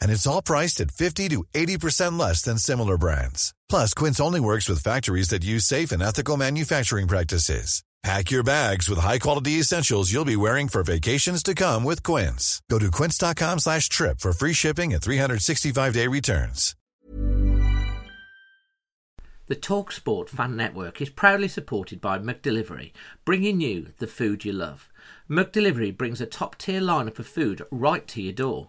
And it's all priced at 50 to 80% less than similar brands. Plus, Quince only works with factories that use safe and ethical manufacturing practices. Pack your bags with high-quality essentials you'll be wearing for vacations to come with Quince. Go to quince.com slash trip for free shipping and 365-day returns. The TalkSport Fan Network is proudly supported by McDelivery, bringing you the food you love. McDelivery brings a top-tier lineup of food right to your door.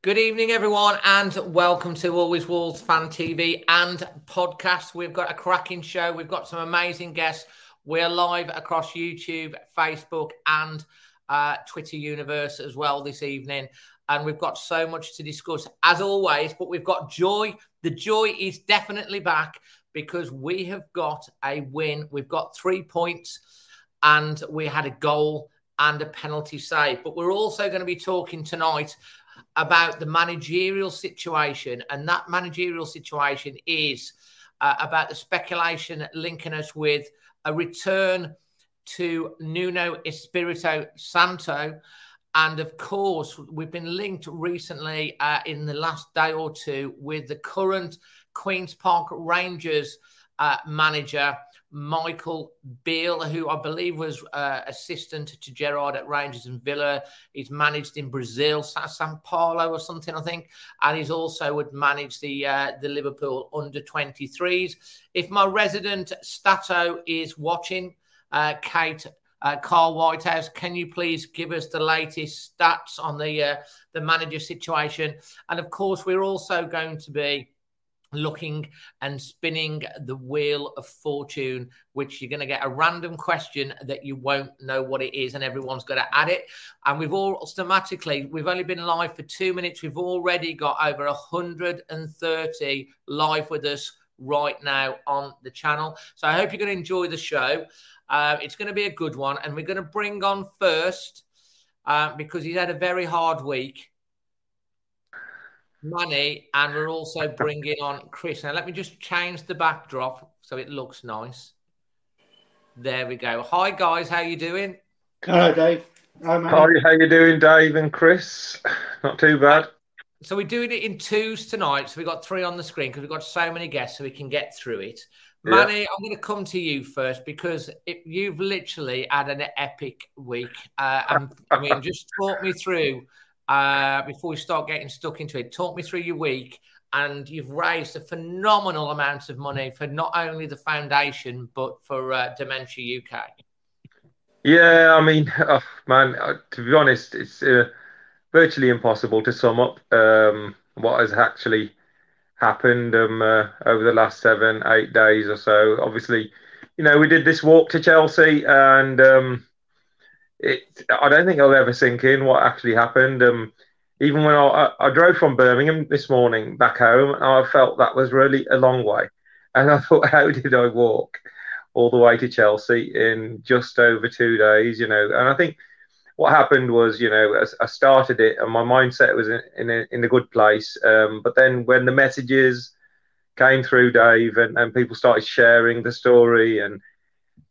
Good evening, everyone, and welcome to Always Wolves Fan TV and podcast. We've got a cracking show. We've got some amazing guests. We're live across YouTube, Facebook, and uh, Twitter universe as well this evening. And we've got so much to discuss as always, but we've got joy. The joy is definitely back because we have got a win. We've got three points, and we had a goal and a penalty save. But we're also going to be talking tonight about the managerial situation, and that managerial situation is uh, about the speculation linking us with a return to Nuno Espirito Santo. And of course, we've been linked recently uh, in the last day or two with the current Queen's Park Rangers uh, manager, Michael Beale, who I believe was uh, assistant to Gerrard at Rangers and Villa. He's managed in Brazil, Sao Paulo or something, I think, and he's also would manage the uh, the Liverpool under 23s. If my resident Stato is watching, uh, Kate. Uh, Carl Whitehouse, can you please give us the latest stats on the uh, the manager situation? And of course, we're also going to be looking and spinning the wheel of fortune, which you're going to get a random question that you won't know what it is, and everyone's going to add it. And we've all automatically, we've only been live for two minutes. We've already got over 130 live with us right now on the channel. So I hope you're going to enjoy the show. Uh, it's going to be a good one, and we're going to bring on first uh, because he's had a very hard week Manny, and we're also bringing on Chris. Now, let me just change the backdrop so it looks nice. There we go. Hi guys, how you doing? Hello, Dave. Hi, Hi, how you doing, Dave and Chris? Not too bad. So we're doing it in twos tonight. So we've got three on the screen because we've got so many guests, so we can get through it. Yeah. I'm going to come to you first because it, you've literally had an epic week. Uh, and I mean, just talk me through uh, before we start getting stuck into it, talk me through your week. And you've raised a phenomenal amount of money for not only the foundation, but for uh, Dementia UK. Yeah, I mean, oh, man, uh, to be honest, it's uh, virtually impossible to sum up um, what has actually happened um, uh, over the last seven, eight days or so. Obviously, you know, we did this walk to Chelsea, and um, it, I don't think I'll ever sink in what actually happened. Um, even when I, I, drove from Birmingham this morning back home, I felt that was really a long way. And I thought, how did I walk all the way to Chelsea in just over two days? You know, and I think what happened was, you know, I started it and my mindset was in, in, a, in a good place. Um, but then when the messages came through, Dave, and, and people started sharing the story and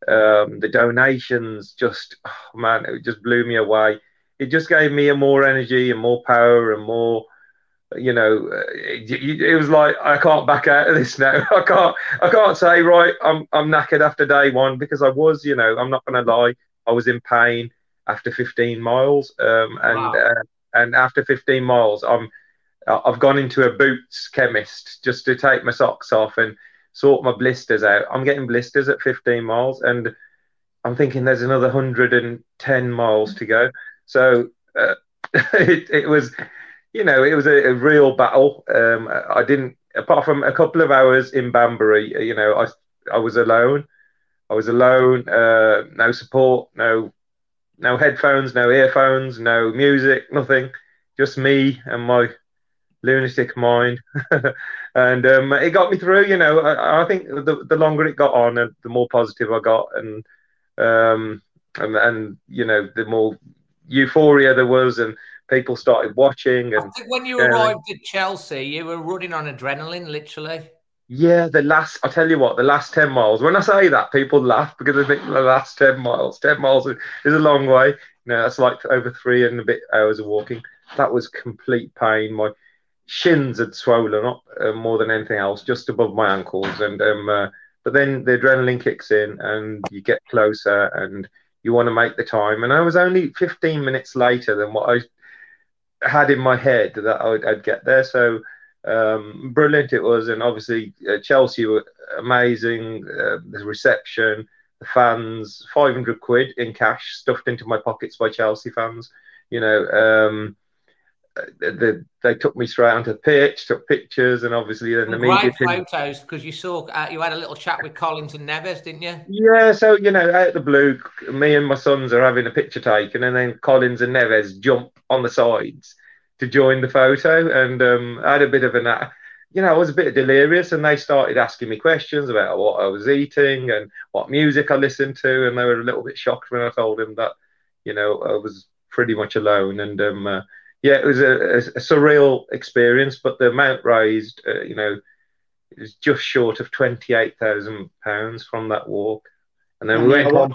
um, the donations just oh man it just blew me away. It just gave me a more energy and more power and more you know it, it, was like i can't back out of this now. I can't i can't say right i'm i'm knackered after day one because i was you know i'm not going to lie i was in pain after 15 miles. Um, and wow. uh, and after 15 miles i'm I've gone into a boots chemist just to take my socks off and sort my blisters out. I'm getting blisters at 15 miles, and I'm thinking there's another 110 miles to go. So uh, it, it, was, you know, it was a, a real battle. Um, I didn't, apart from a couple of hours in Banbury, you know, I I was alone. I was alone. Uh, no support, no no headphones, no earphones, no music, nothing. Just me and my lunatic mind, and um, it got me through. You know, I, I, think the the longer it got on, and the more positive I got, and um, and, and you know, the more euphoria there was, and people started watching. And when you arrived at Chelsea, you were running on adrenaline, literally. Yeah, the last, I tell you what, the last 10 miles, when I say that, people laugh because they think the last 10 miles, 10 miles is a long way. You know, that's like over three and a bit hours of walking. That was complete pain. My shins had swollen up uh, more than anything else, just above my ankles. And, um, uh, but then the adrenaline kicks in and you get closer and you want to make the time. And I was only 15 minutes later than what I had in my head that I'd, I'd get there. So, um, brilliant it was, and obviously uh, Chelsea were amazing. Uh, the reception, the fans, five hundred quid in cash stuffed into my pockets by Chelsea fans. You know, um, uh, the, they took me straight onto the pitch, took pictures, and obviously then the media. Great photos because you saw uh, you had a little chat with Collins and Neves, didn't you? Yeah, so you know, out of the blue, me and my sons are having a picture taken, and then Collins and Neves jump on the sides to join the photo, and um, I had a bit of an, you know, I was a bit delirious, and they started asking me questions about what I was eating and what music I listened to, and they were a little bit shocked when I told them that, you know, I was pretty much alone, and um, uh, yeah, it was a, a, a, surreal experience, but the amount raised, uh, you know, is just short of twenty eight thousand pounds from that walk, and then we went. on.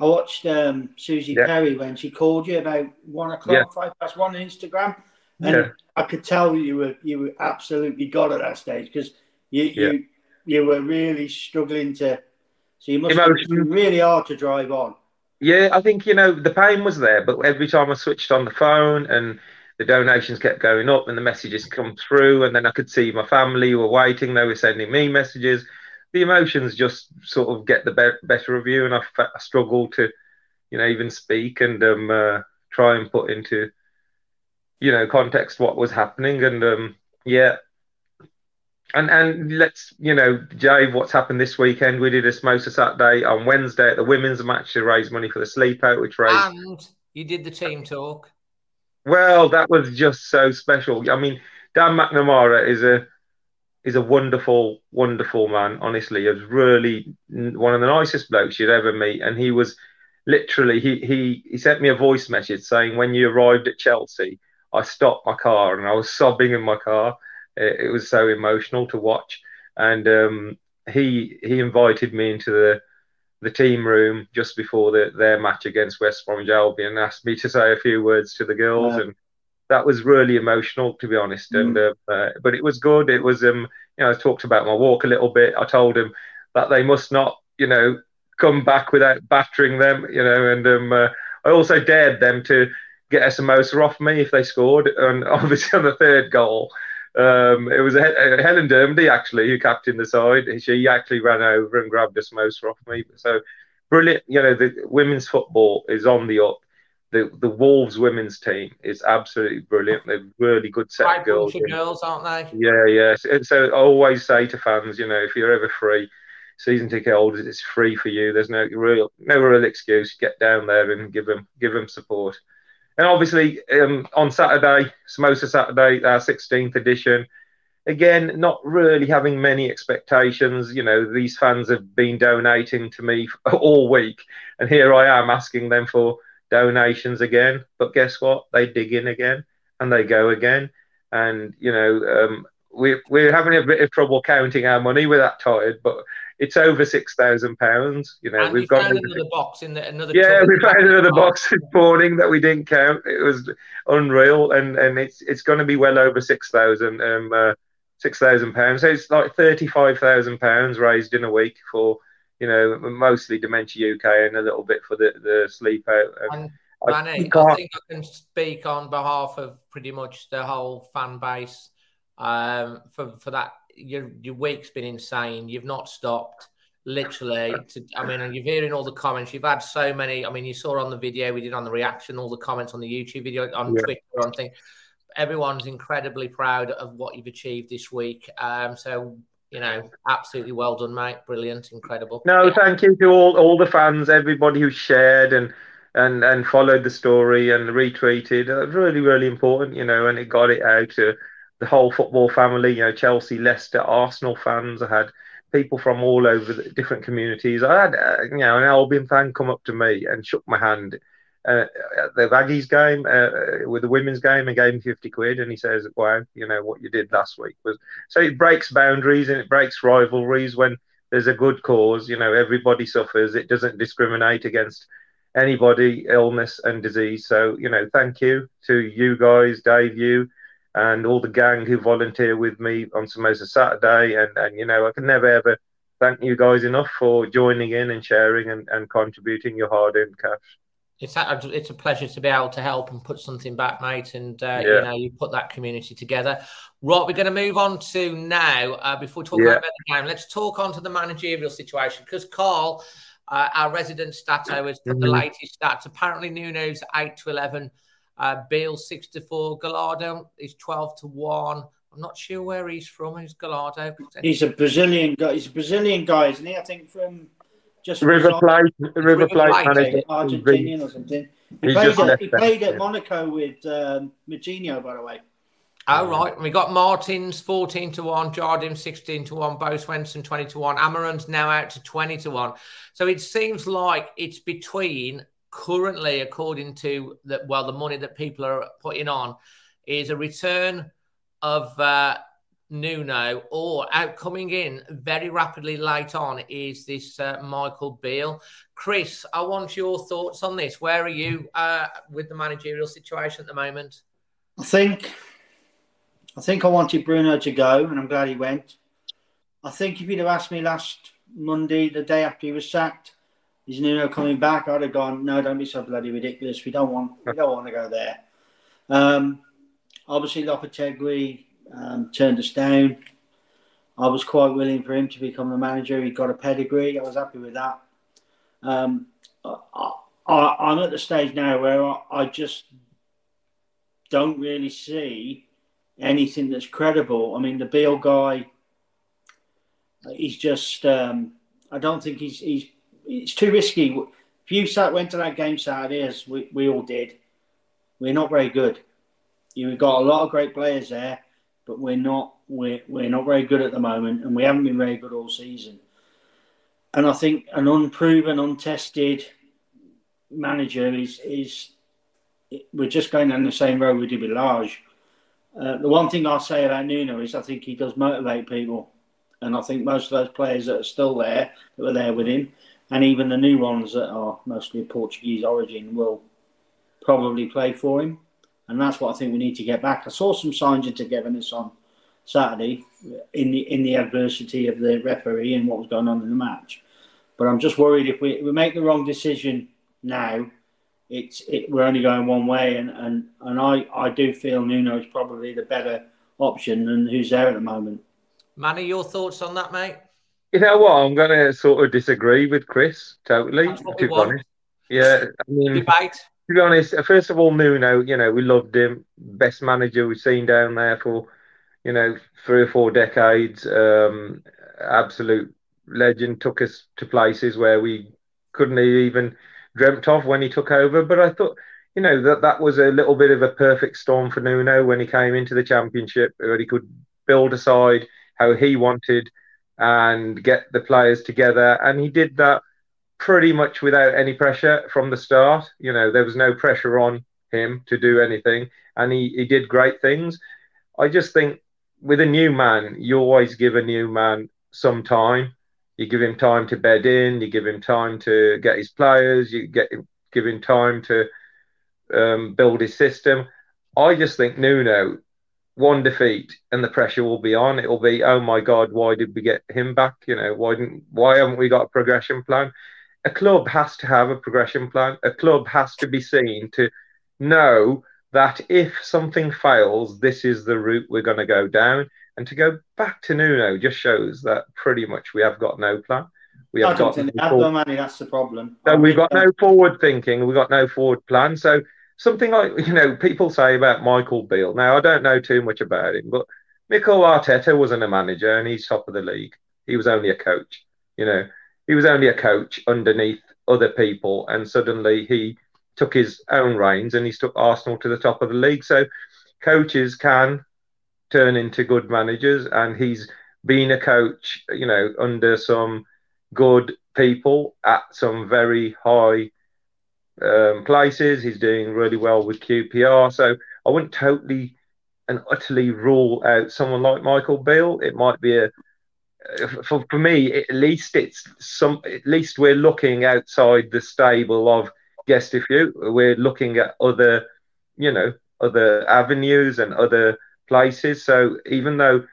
I watched um, Susie yeah. Perry when she called you about one o'clock, yeah. five past one on Instagram, and yeah. I could tell you were you were absolutely god at that stage because you you you were really struggling to. So you must Emotion. be really hard to drive on. Yeah, I think you know the pain was there, but every time I switched on the phone and the donations kept going up and the messages come through, and then I could see my family were waiting. They were sending me messages the emotions just sort of get the be- better of you, and I, f- I struggle to, you know, even speak and um, uh, try and put into, you know, context what was happening. And um, yeah, and and let's you know, Jay, what's happened this weekend? We did a Samosa Saturday on Wednesday at the women's match to raise money for the sleepout, which raised. And you did the team talk. Well, that was just so special. I mean, Dan McNamara is a is a wonderful, wonderful man. Honestly, he was really one of the nicest blokes you'd ever meet, and he was literally he he he sent me a voice message saying when you arrived at Chelsea, I stopped my car and I was sobbing in my car. It, it was so emotional to watch, and um, he he invited me into the the team room just before the, their match against West Bromwich Albion and asked me to say a few words to the girls yeah. and that was really emotional to be honest. Mm. And uh, uh, but it was good. It was um you know I talked about my walk a little bit. I told him that they must not you know come back without battering them. You know, and um uh, I also dared them to get a samosa off me if they scored. And obviously on the third goal. Um, it was a, a Helen Dermody actually who captained the side. She actually ran over and grabbed a samosa off me. So brilliant. You know, the women's football is on the up the the Wolves women's team is absolutely brilliant. They're really good set Quite of girls. girls, aren't they? Yeah, yeah. So, so, I always say to fans, you know, if you're ever free, season ticket holders, it's free for you. There's no real no real excuse. Get down there and give them give them support. And obviously, um, on Saturday, Samosa Saturday, our 16th edition. Again, not really having many expectations. You know, these fans have been donating to me all week, and here I am asking them for donations again. But guess what? They dig in again and they go again. And, you know, um, we, we're having a bit of trouble counting our money. We're that tired, but it's over six thousand pounds. You know, and we've got another box in the another. Yeah, we found another box this morning that we didn't count. It was unreal, and and it's it's going to be well over six thousand um uh, six thousand pounds. So it's like thirty five thousand pounds raised in a week for you know, mostly Dementia UK and a little bit for the, the sleep out. And Manny, I, I think I can speak on behalf of pretty much the whole fan base um, for for that. Your your week's been insane. You've not stopped literally. To, I mean, and you're hearing all the comments. You've had so many. I mean, you saw on the video we did on the reaction, all the comments on the YouTube video, on yeah. Twitter, on thing. Everyone's incredibly proud of what you've achieved this week. Um, so you know, absolutely well done, mate. Brilliant, incredible. No, yeah. thank you to all all the fans, everybody who shared and and and followed the story and retweeted. Uh, really, really important, you know, and it got it out to the whole football family. You know, Chelsea, Leicester, Arsenal fans. I had people from all over the different communities. I had, uh, you know, an Albion fan come up to me and shook my hand uh, at the Baggies game, uh, with the women's game, and gave me 50 quid. And he says, wow, you know, what you did last week was. So it breaks boundaries and it breaks rivalries when there's a good cause. You know, everybody suffers. It doesn't discriminate against anybody, illness and disease. So, you know, thank you to you guys, Dave, you and all the gang who volunteer with me on Samosa Saturday. And, and you know, I can never ever thank you guys enough for joining in and sharing and, and contributing your hard earned cash. It's a, it's a pleasure to be able to help and put something back, mate. And uh, yeah. you know, you put that community together. Right, we're going to move on to now. Uh, before we talk yeah. about the game, let's talk on to the managerial situation because Carl, uh, our resident stato, has put mm-hmm. the latest stats. Apparently, Nuno's eight to eleven uh, Beale six to four. Gallardo is twelve to one. I'm not sure where he's from. Who's Gallardo? He's a Brazilian guy. He's a Brazilian guy, isn't he? I think from just River Plate, River, Plate, Argentinian or something. He played, at, he played at Monaco with um, Moutinho, by the way. Oh, right. We got Martins 14 to 1, Jardim 16 to 1, Bo Svensson 20 to 1, Almiron's now out to 20 to 1. So it seems like it's between currently, according to the well, the money that people are putting on, is a return of uh, Nuno or out coming in very rapidly late on is this uh, Michael Beale. Chris, I want your thoughts on this. Where are you uh, with the managerial situation at the moment? I think, I think I wanted Bruno to go, and I'm glad he went. I think if you'd have asked me last Monday, the day after he was sacked, is Nuno coming back? I'd have gone, no, don't be so bloody ridiculous. We don't want, we don't want to go there. Um, obviously, Lopetegui um, turned us down. I was quite willing for him to become the manager. He got a pedigree. I was happy with that. Um, I, am at the stage now where I, I, just don't really see anything that's credible. I mean, the Beale guy, he's just. Um, I don't think he's he's it's too risky. If you sat, went to that game Saturday, as we, we all did, we're not very good. You've got a lot of great players there, but we're not we're, we're not very good at the moment, and we haven't been very good all season. And I think an unproven, untested manager is is we're just going down the same road we did with Lage. Uh, the one thing I'll say about Nuno is I think he does motivate people, and I think most of those players that are still there that were there with him and even the new ones that are mostly of Portuguese origin will probably play for him. And that's what I think we need to get back. I saw some signs of togetherness on Saturday in the in the adversity of the referee and what was going on in the match. But I'm just worried if we, if we make the wrong decision now, it's it, we're only going one way. And, and, and I, I do feel Nuno is probably the better option than who's there at the moment. Manny, your thoughts on that, mate? You know what? I'm going to sort of disagree with Chris totally. To be honest, yeah. I mean, Debate. to be honest, first of all, Nuno, you know, we loved him. Best manager we've seen down there for, you know, three or four decades. Um, absolute legend. Took us to places where we couldn't even dreamt of when he took over. But I thought, you know, that that was a little bit of a perfect storm for Nuno when he came into the championship, where he could build a side how he wanted and get the players together. And he did that pretty much without any pressure from the start. You know, there was no pressure on him to do anything, and he, he did great things. I just think with a new man, you always give a new man some time. You give him time to bed in. You give him time to get his players. You get give him time to um, build his system. I just think Nuno one defeat and the pressure will be on. It will be, oh my God, why did we get him back? You know, why didn't, why haven't we got a progression plan? a club has to have a progression plan. A club has to be seen to know that if something fails, this is the route we're going to go down. And to go back to Nuno just shows that pretty much we have got no plan. We have got no money. That's the problem. So we've got no forward thinking. We've got no forward plan. So something like you know people say about Michael Beale. Now I don't know too much about him, but Mikel Arteta wasn't a manager and he's top of the league. He was only a coach. You know, he was only a coach underneath other people, and suddenly he took his own reins and he took Arsenal to the top of the league. So coaches can turn into good managers, and he's been a coach, you know, under some good people at some very high um, places. He's doing really well with QPR. So I wouldn't totally and utterly rule out someone like Michael Beale. It might be a for, for me at least it's some at least we're looking outside the stable of Gestifute. We're looking at other you know other avenues and other places. So even though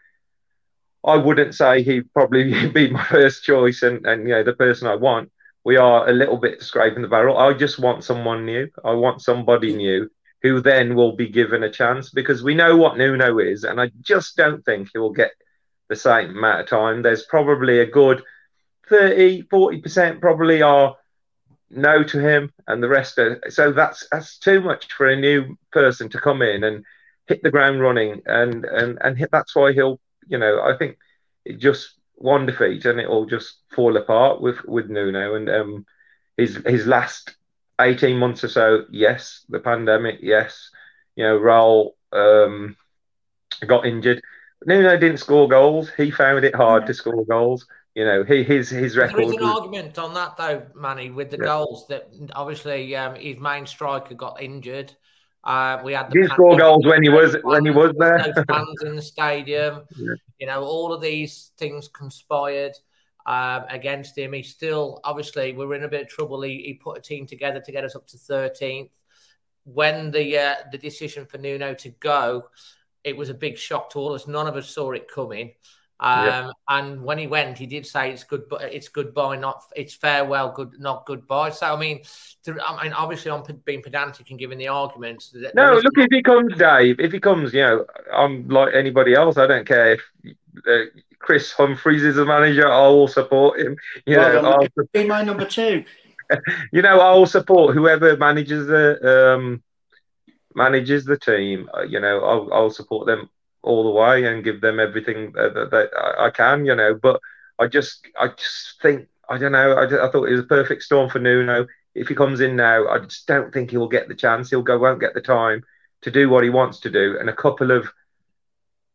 I wouldn't say he'd probably be my first choice and, and you know the person I want. We are a little bit scraping the barrel. I just want someone new. I want somebody mm. new who then will be given a chance because we know what Nuno is, and I just don't think he will get the same amount of time. There's probably a good 30, 40% probably are no to him, and the rest are so that's that's too much for a new person to come in and hit the ground running and and and hit, that's why he'll you know, I think it just one defeat and it all just fall apart with with Nuno and um, his his last eighteen months or so. Yes, the pandemic. Yes, you know, Raul um, got injured. Nuno didn't score goals. He found it hard to score goals. You know, he, his his record. There is an was... argument on that though, Manny, with the yeah. goals that obviously um, his main striker got injured. Uh, we had the score goals when he was when he was there. No fans in the stadium. Yeah. You know, all of these things conspired um, against him. He still, obviously, we are in a bit of trouble. He, he, put a team together to get us up to 13th. When the uh, the decision for Nuno to go, it was a big shock to all of us. None of us saw it coming. Um, yeah. And when he went, he did say it's good, but it's goodbye, not it's farewell, good, not goodbye. So I mean, to, I mean, obviously I'm being pedantic and giving the arguments. no, look, if he comes, Dave, if he comes, you know, I'm like anybody else. I don't care if uh, Chris Humphreys is a manager. I will support him. You well, know, I'll be my number two. you know, I will support whoever manages the um, manages the team. Uh, you know, I'll, I'll support them all the way and give them everything that, that I can, you know. But I just, I just think, I don't know. I, I thought it was a perfect storm for Nuno. If he comes in now, I just don't think he will get the chance. He'll go, won't get the time to do what he wants to do, and a couple of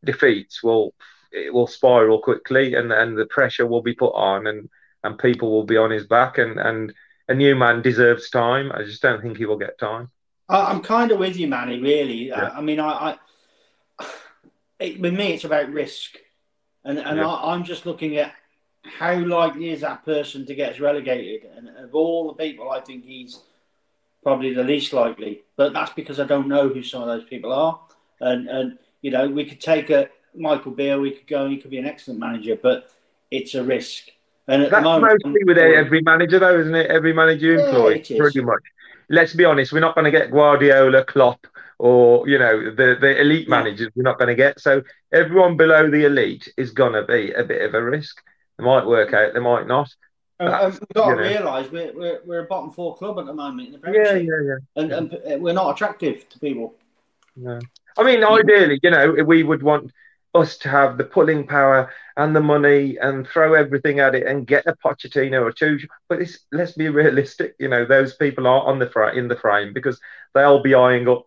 defeats will it will spiral quickly, and and the pressure will be put on, and and people will be on his back, and and a new man deserves time. I just don't think he will get time. I'm kind of with you, Manny. Really, uh, yeah. I, I mean, I, I it, with me, it's about risk, and and yeah. I, am just looking at how likely is that person to get relegated, and of all the people, I think he's probably the least likely. But that's because I don't know who some of those people are, and and you know we could take a Michael Beale, we could go, and he could be an excellent manager, but it's a risk. And that's moment, mostly with every manager, though, isn't it? Every manager you employ, yeah, pretty much. Let's be honest, we're not going to get Guardiola, Klopp, or you know the the elite managers we're not going to get. So everyone below the elite is going to be a bit of a risk. They might work out, they might not. Uh, we've got to realise we're, we're, we're a bottom four club at the moment in the Premier Yeah, yeah, yeah. And, and we're not attractive to people. No. I mean, ideally, you know, we would want us to have the pulling power and the money and throw everything at it and get a Pochettino or two. But let's be realistic. You know, those people are on the fr- in the frame because they'll be eyeing up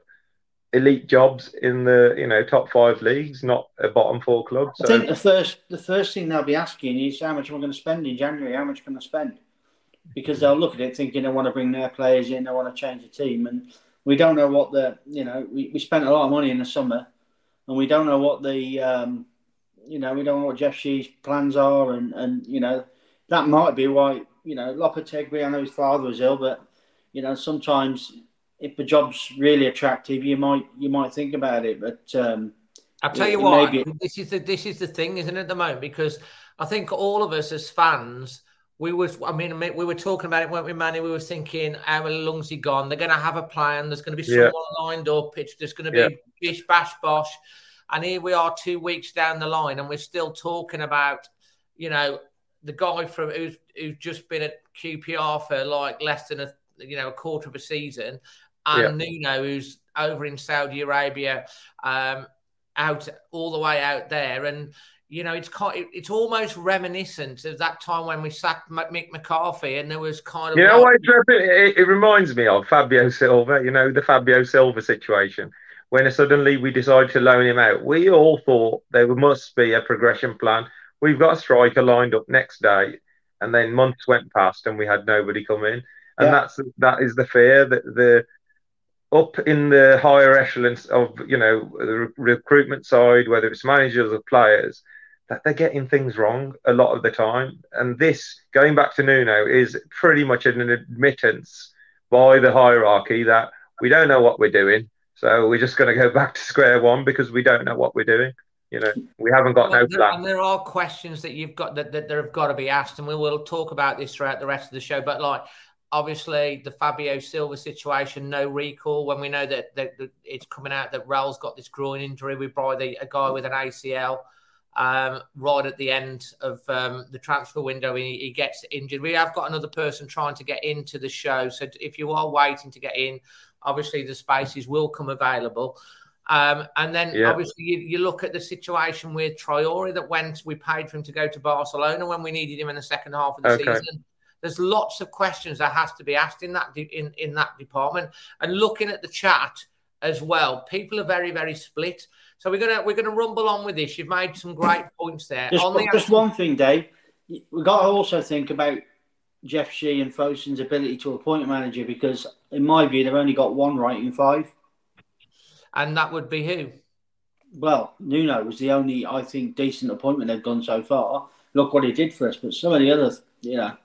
elite jobs in the you know top five leagues, not a bottom four club. So. I think the first the first thing they'll be asking is how much am I going to spend in January? How much can I spend? Because they'll look at it thinking they want to bring their players in, they want to change the team, and we don't know what the you know we, we spent a lot of money in the summer, and we don't know what the um, you know we don't know what Jeff Shi's plans are, and and you know that might be why you know Lopetegui. I know his father was ill, but you know sometimes if the job's really attractive, you might you might think about it. But um, I'll tell you what, maybe... this is the this is the thing, isn't it, at the moment? Because I think all of us as fans we was, I mean, we were talking about it, weren't we, Manny? We were thinking, how long's he gone? They're going to have a plan. There's going to be someone yeah. lined up. It's just going to be yeah. bish, bash, bosh. And here we are, two weeks down the line, and we're still talking about, you know, the guy from who's who's just been at QPR for like less than a you know a quarter of a season, and yeah. Nuno who's over in Saudi Arabia, um, out all the way out there, and you know it's it's almost reminiscent of that time when we sacked Mick McCarthy, and there was kind of you know like, it, it reminds me of Fabio Silva, you know the Fabio Silva situation when suddenly we decided to loan him out. We all thought there must be a progression plan. We've got a striker lined up next day, and then months went past and we had nobody come in, and yeah. that's that is the fear that the up in the higher echelons of you know the recruitment side, whether it's managers or players, that they're getting things wrong a lot of the time. And this, going back to Nuno, is pretty much an admittance by the hierarchy that we don't know what we're doing. So we're just going to go back to square one because we don't know what we're doing. You know, we haven't got well, no plan. And there are questions that you've got that, that, that have got to be asked, and we will talk about this throughout the rest of the show. But like, obviously, the Fabio Silva situation, no recall. When we know that, that, that it's coming out that Rel's got this groin injury, we brought a, a guy with an ACL um, right at the end of um, the transfer window. He, he, gets injured. We have got another person trying to get into the show. So if you are waiting to get in, obviously the spaces will come available. Um, and then yeah. obviously you, you, look at the situation with Traore that went, we paid for him to go to Barcelona when we needed him in the second half of the okay. season. There's lots of questions that has to be asked in that de- in, in that department. And looking at the chat as well, people are very, very split. So we're gonna we're gonna rumble on with this. You've made some great points there. Just, the just one thing, Dave. We've got to also think about Jeff Shi and Fosun's ability to appoint a manager because, in my view, they've only got one right in five. And that would be who? Well, Nuno was the only, I think, decent appointment they've done so far. Look what he did for us, but some of the others, you know.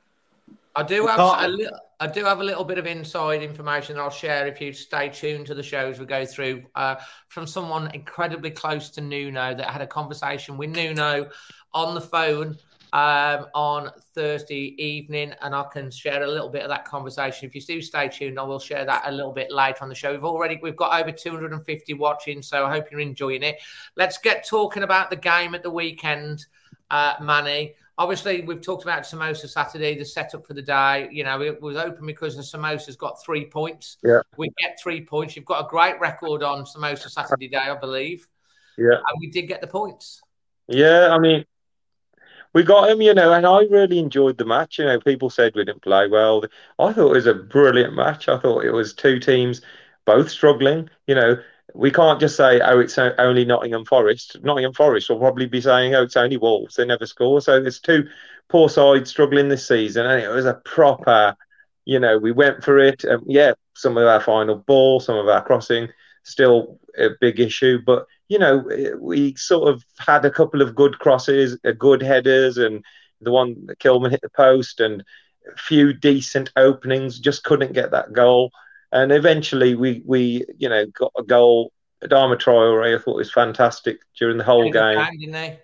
I do have a little, I do have a little bit of inside information that I'll share if you stay tuned to the show as we go through uh, from someone incredibly close to Nuno that had a conversation with Nuno on the phone um, on Thursday evening, and I can share a little bit of that conversation. If you do stay tuned, I will share that a little bit later on the show. We've already we've got over 250 watching, so I hope you're enjoying it. Let's get talking about the game at the weekend, uh, Manny obviously we've talked about Samosa Saturday, the setup for the day. You know, it was open because the Samosa's got three points. Yeah. We get three points. You've got a great record on Samosa Saturday day, I believe. Yeah. And we did get the points. Yeah, I mean, we got him, you know, and I really enjoyed the match. You know, people said we didn't play well. I thought it was a brilliant match. I thought it was two teams both struggling. You know, we can't just say, oh, it's only Nottingham Forest. Nottingham Forest will probably be saying, oh, it's only Wolves. They never score. So there's two poor sides struggling this season. And it was a proper, you know, we went for it. Um, yeah, some of our final ball, some of our crossing, still a big issue. But, you know, we sort of had a couple of good crosses, uh, good headers, and the one that Kilman hit the post, and a few decent openings, just couldn't get that goal. And eventually, we we you know got a goal. Adama Traore, I thought it was fantastic during the whole game. Time,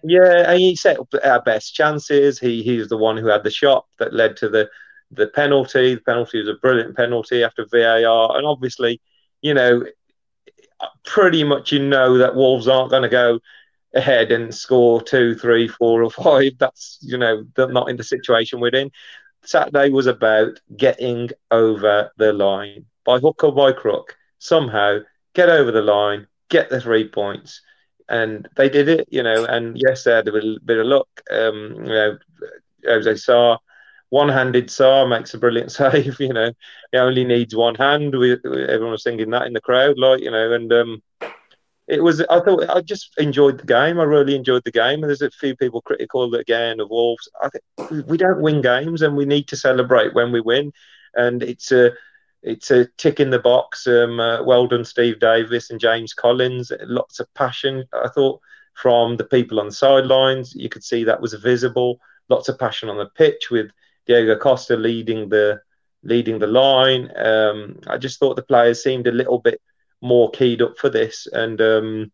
yeah, and he set up our best chances. He he was the one who had the shot that led to the the penalty. The penalty was a brilliant penalty after VAR, and obviously, you know, pretty much you know that Wolves aren't going to go ahead and score two, three, four, or five. That's you know not in the situation we're in. Saturday was about getting over the line by hook or by crook, somehow get over the line, get the three points. And they did it, you know. And yes, they had a bit of luck. Um, you know, Jose Sa, one-handed Sa makes a brilliant save. You know, he only needs one hand. We, everyone was singing that in the crowd, like you know. And um, it was. I thought I just enjoyed the game. I really enjoyed the game. There's a few people critical again of Wolves. I think we don't win games, and we need to celebrate when we win. And it's a it's a tick in the box. Um, uh, well done, Steve Davis and James Collins. Lots of passion, I thought, from the people on the sidelines. You could see that was visible. Lots of passion on the pitch with Diego Costa leading the leading the line. Um, I just thought the players seemed a little bit more keyed up for this, and um,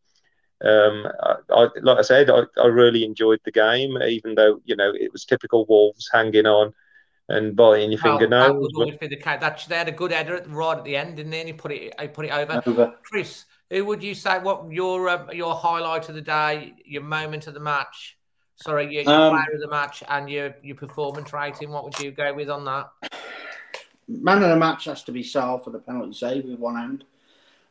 um, I, I, like I said, I, I, really enjoyed the game, even though you know it was typical Wolves hanging on and biting your well, fingernails. That would always be the case. That they had a good header at, right at the end, didn't they? and then he put it, he put it over. over. Chris, who would you say what your uh, your highlight of the day, your moment of the match? Sorry, your, your um, player of the match and your your performance rating. What would you go with on that? Man of the match has to be Sa for the penalty save with one hand.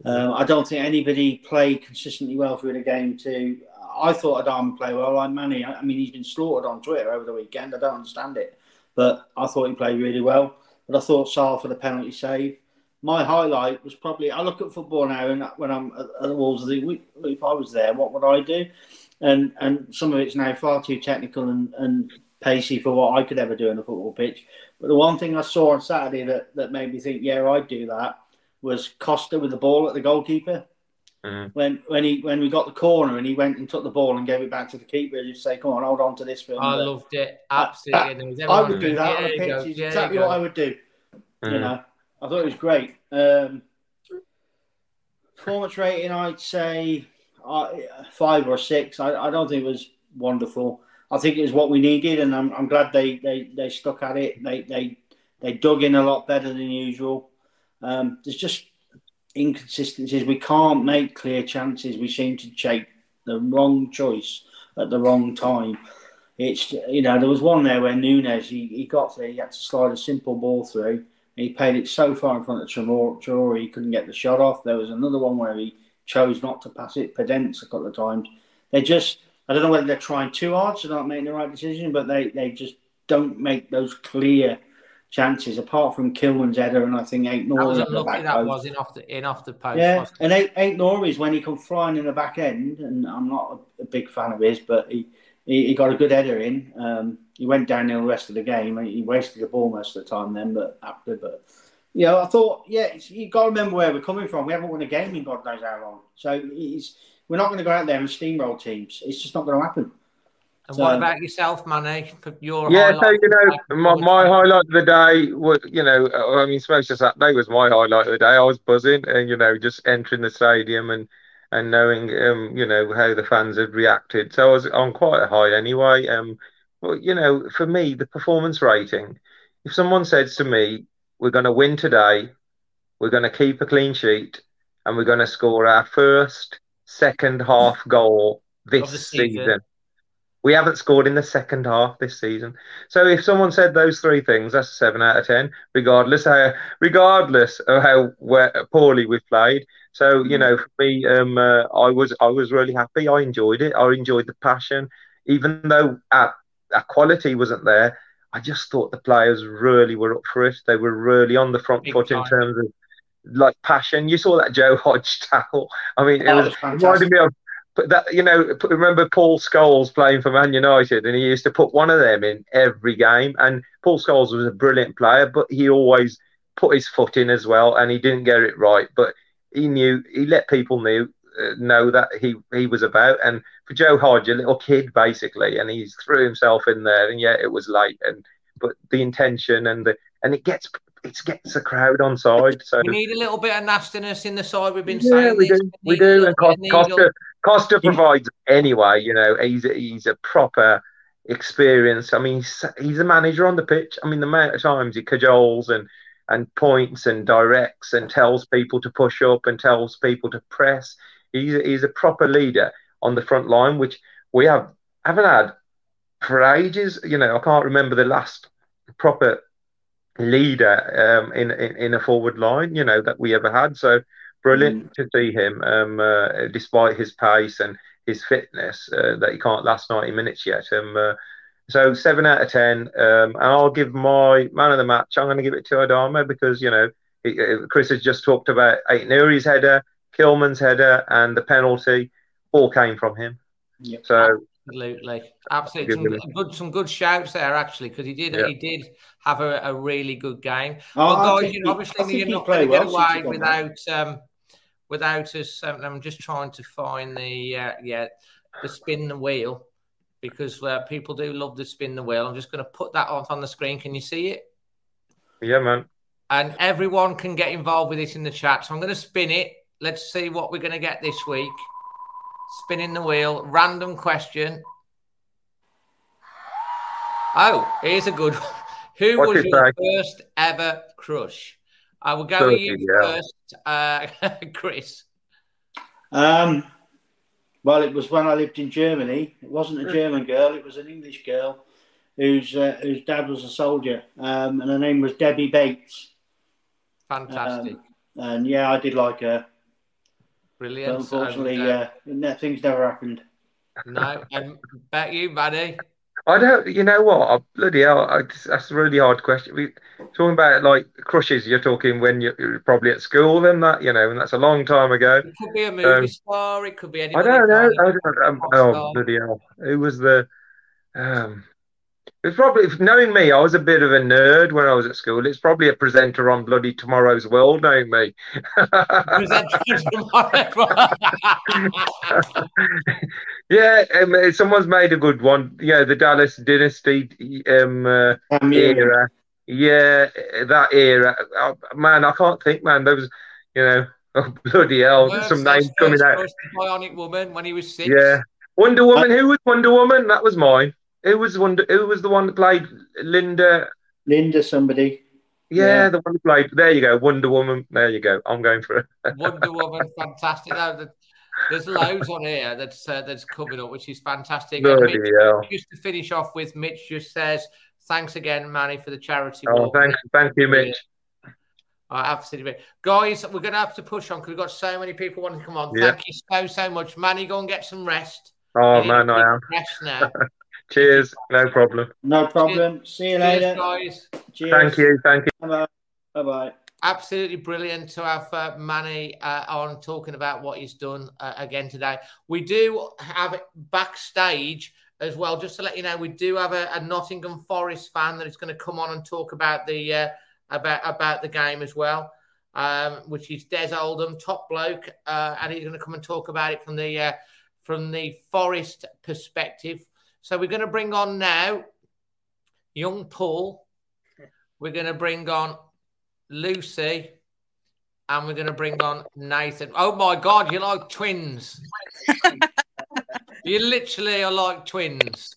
Um, I don't think anybody played consistently well through the game. To I thought Adama played well. Like Manny, I mean, he's been slaughtered on Twitter over the weekend. I don't understand it, but I thought he played really well. But I thought Sa for the penalty save my highlight was probably I look at football now, and when I'm at, the Wolves, if I was there, what would I do? And and some of it's now far too technical and, and pacey for what I could ever do in a football pitch. But the one thing I saw on Saturday that, that made me think, yeah, I'd do that was Costa with the ball at the goalkeeper. Mm. When when he when we got the corner and he went and took the ball and gave it back to the keeper, just say, "Come on, hold on to this." Film. I loved it absolutely. I, I, I would do that on the pitch. Yeah, exactly what I would do. Mm. You know. I thought it was great. Um, performance rating, I'd say uh, five or six. I, I don't think it was wonderful. I think it was what we needed, and I'm, I'm glad they, they, they stuck at it. They, they they dug in a lot better than usual. Um, there's just inconsistencies. We can't make clear chances. We seem to take the wrong choice at the wrong time. It's you know there was one there where Nunes he, he got there. He had to slide a simple ball through he paid it so far in front of Traore, he couldn't get the shot off. There was another one where he chose not to pass it, Podence a couple of times. They just, I don't know whether they're trying too hard to not making the right decision, but they, they just don't make those clear chances apart from Kilman's header and I think Aït-Nouri's. That was unlucky that post. was in off the in off the post. Yeah, and Eight, Aït-Nouri when he come flying in the back end, and I'm not a, big fan of his, but he, he, he got a good header in. Um, he went downhill the rest of the game. He wasted the ball most of the time then, but after, but you know, I thought, yeah, you got to remember where we're coming from. We haven't won a game in God knows how long, so we're not going to go out there and steamroll teams. It's just not going to happen. And so, what about yourself, Manny? Your yeah, so you know, my, my highlight of the day was, you know, I mean, of that day was my highlight of the day. I was buzzing, and you know, just entering the stadium and and knowing, um, you know, how the fans had reacted. So I was on quite a high anyway. Um, well, you know, for me, the performance rating, if someone says to me, we're going to win today, we're going to keep a clean sheet, and we're going to score our first second half goal this season. season. We haven't scored in the second half this season. So if someone said those three things, that's a seven out of ten, regardless how regardless of how poorly we've played. So you mm. know, for me, um, uh, I was I was really happy. I enjoyed it. I enjoyed the passion, even though at that quality wasn't there. I just thought the players really were up for it. They were really on the front Big foot time. in terms of like passion. You saw that Joe Hodge tackle. I mean, it was, was reminded me of that. You know, remember Paul Scholes playing for Man United, and he used to put one of them in every game. And Paul Scholes was a brilliant player, but he always put his foot in as well, and he didn't get it right. But he knew he let people knew uh, know that he he was about. And for Joe Hodge, a little kid basically, and he threw himself in there, and yeah, it was late, and but the intention and the and it gets it gets the crowd on side. So we need a little bit of nastiness in the side. We've been yeah, saying we this. do, we, we do, and Costa, Costa, provides anyway. You know, he's a, he's a proper experience. I mean, he's, he's a manager on the pitch. I mean, the amount of times he cajoles and and points and directs and tells people to push up and tells people to press. He's a, he's a proper leader on the front line, which we have haven't had for ages. You know, I can't remember the last proper leader um, in, in, in a forward line. You know that we ever had. So brilliant mm. to see him, um, uh, despite his pace and his fitness, uh, that he can't last ninety minutes yet. Um, uh, so seven out of ten, um, and I'll give my man of the match. I'm going to give it to Adama because you know he, Chris has just talked about Aït-Nouri's header. Kilman's header and the penalty all came from him. Yep. So absolutely, absolutely, some good, some good shouts there actually because he did, yep. he did have a, a, really good game. Oh, well, guys, you know, obviously you're not going to get away without um, without us. Um, I'm just trying to find the uh, yeah the spin the wheel because uh, people do love to spin the wheel. I'm just going to put that off on the screen. Can you see it? Yeah, man. And everyone can get involved with this in the chat. So I'm going to spin it Let's see what we're going to get this week. Spinning the wheel, random question. Oh, here's a good one. Who What's was your first ever crush? I will go with you yeah. first, uh, Chris. Um, well, it was when I lived in Germany. It wasn't a German girl; it was an English girl whose uh, whose dad was a soldier, um, and her name was Debbie Bates. Fantastic. Um, and yeah, I did like her. Brilliant. But unfortunately, and, uh, things never happened. No, I bet you, buddy. I don't. You know what? I, bloody hell, I, that's a really hard question. We talking about like crushes. You're talking when you're, you're, probably at school, and that you know, and that's a long time ago. It could be a movie um, star. It could be anybody. I don't know. I don't, um, oh bloody hell! Who was the? Um, it's probably knowing me. I was a bit of a nerd when I was at school. It's probably a presenter on bloody Tomorrow's World, knowing me. yeah, um, someone's made a good one. Yeah, the Dallas Dynasty um, uh, era. Yeah, that era. Oh, man, I can't think, man. There was, you know, oh, bloody hell, some names coming out. Bionic Woman when he was six. Yeah, Wonder Woman. Who was Wonder Woman? That was mine. Who was the one? Who was the one that played Linda? Linda, somebody. Yeah, yeah, the one who played. There you go, Wonder Woman. There you go. I'm going for it. Wonder Woman, fantastic. there's loads on here that's uh, that's coming up, which is fantastic. Mitch, just to finish off with, Mitch just says, "Thanks again, Manny, for the charity." Oh, thanks, thank you, Mitch. Oh, absolutely, guys. We're going to have to push on because we've got so many people wanting to come on. Yeah. Thank you so so much, Manny. Go and get some rest. Oh man, I am. Rest now. Cheers. No problem. No problem. Cheers. See you later. Cheers, guys. Cheers. Thank you. Thank you. Bye bye. Absolutely brilliant to have uh, Manny uh, on talking about what he's done uh, again today. We do have it backstage as well, just to let you know, we do have a, a Nottingham Forest fan that is going to come on and talk about the uh, about about the game as well, um, which is Des Oldham, top bloke, uh, and he's going to come and talk about it from the uh, from the Forest perspective. So we're going to bring on now young Paul. We're going to bring on Lucy. And we're going to bring on Nathan. Oh my God, you're like twins. you literally are like twins.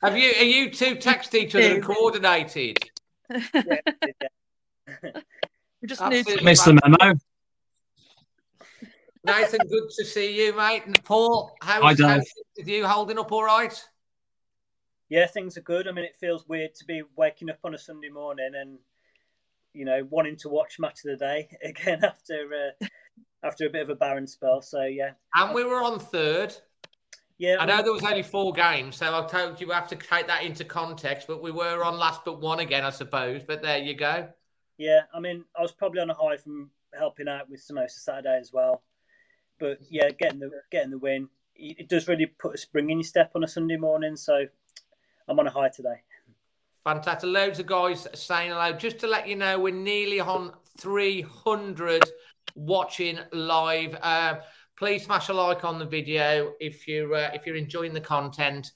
Have you? Are you two text each other and coordinated? we just Absolutely need to miss the memo. Nathan, good to see you, mate. And Paul, how's, how's you holding up all right? Yeah, things are good. I mean, it feels weird to be waking up on a Sunday morning and you know wanting to watch match of the day again after uh, after a bit of a barren spell. So yeah, and we were on third. Yeah, I know there was only four games, so I told you have to take that into context. But we were on last but one again, I suppose. But there you go. Yeah, I mean, I was probably on a high from helping out with Samosa Saturday as well but yeah, getting the getting the win, it does really put a spring in your step on a Sunday morning. So I'm on a high today. Fantastic. Loads of guys saying hello. Just to let you know, we're nearly on 300 watching live. Uh, please smash a like on the video if you're uh, if you're enjoying the content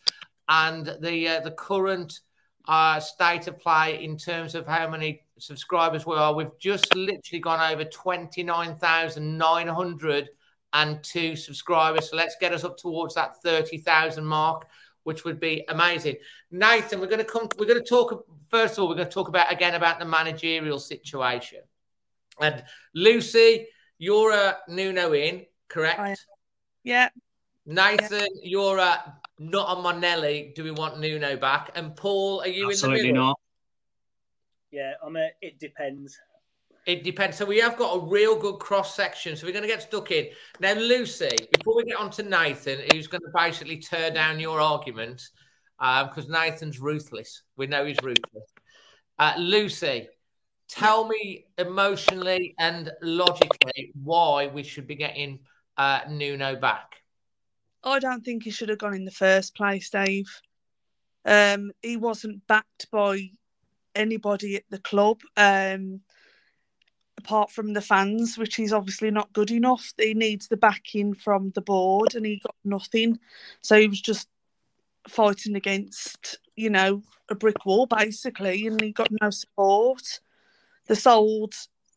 and the uh, the current uh, state of play in terms of how many subscribers we are. We've just literally gone over 29,900 and two subscribers. So let's get us up towards that 30,000 mark, which would be amazing. Nathan, we're going to come, we're going to talk, first of all, we're going to talk about again about the managerial situation. And Lucy, you're a Nuno in, correct? Yeah. Nathan, yeah. you're a not on my Nelly. Do we want Nuno back? And Paul, are you Absolutely in the middle? not. Yeah, I'm a, it depends. It depends. So we have got a real good cross section. So we're going to get stuck in. Now, Lucy, before we get on to Nathan, who's going to basically tear down your argument, because um, Nathan's ruthless. We know he's ruthless. Uh, Lucy, tell me emotionally and logically why we should be getting uh, Nuno back. I don't think he should have gone in the first place, Dave. Um, he wasn't backed by anybody at the club. Um, apart from the fans, which is obviously not good enough. He needs the backing from the board, and he got nothing. So he was just fighting against, you know, a brick wall basically, and he got no support. They sold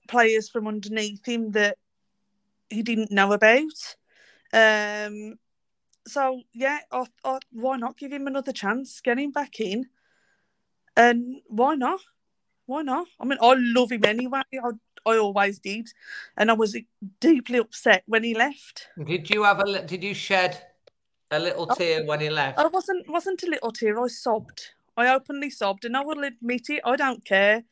players from underneath him that he didn't know about. Um, so yeah, why not give him another chance? Get him back in. And why not? Why not? I mean, I love him anyway. I, I always did, and I was deeply upset when he left. Did you have a? Did you shed a little oh, tear when he left? I wasn't wasn't a little tear. I sobbed. I openly sobbed, and I will admit it. I don't care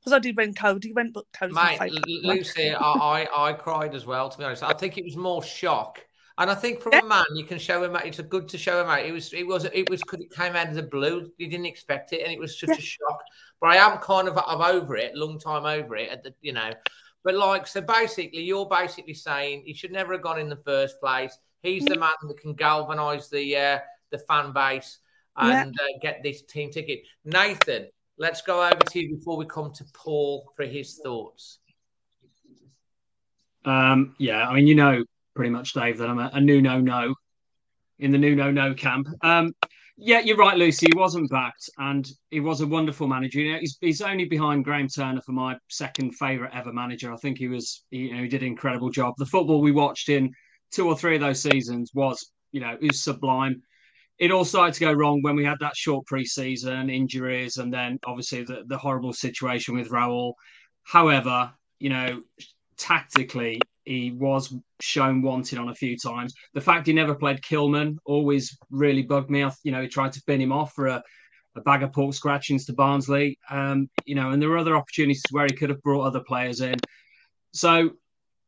because I did when Coady went, but Coady's Mate, Lucy, I, I I cried as well. To be honest, I think it was more shock and I think from yeah. a man, you can show him out. It's a good to show him out. It was, it was, it was because it came out of the blue. You didn't expect it, and it was such yeah. a shock. But I am kind of, I'm over it, long time over it. At the, you know, but like, so basically, you're basically saying he should never have gone in the first place. He's the man that can galvanise the uh, the fan base and yeah. uh, get this team ticket. Nathan, let's go over to you before we come to Paul for his thoughts. Um, yeah, I mean, you know, pretty much, Dave, that I'm a, a new no no in the new no no camp. Um, yeah, you're right, Lucy. He wasn't backed, and he was a wonderful manager. You know, he's, he's only behind Graham Turner for my second favourite ever manager. I think he was, you know, he did an incredible job. The football we watched in two or three of those seasons was, you know, it was sublime. It all started to go wrong when we had that short pre-season injuries, and then obviously the, the horrible situation with Raul. However, you know, tactically, he was shown wanting on a few times. The fact he never played Kilman always really bugged me. You know, he tried to bin him off for a, a bag of pork scratchings to Barnsley. Um, you know, and there were other opportunities where he could have brought other players in. So,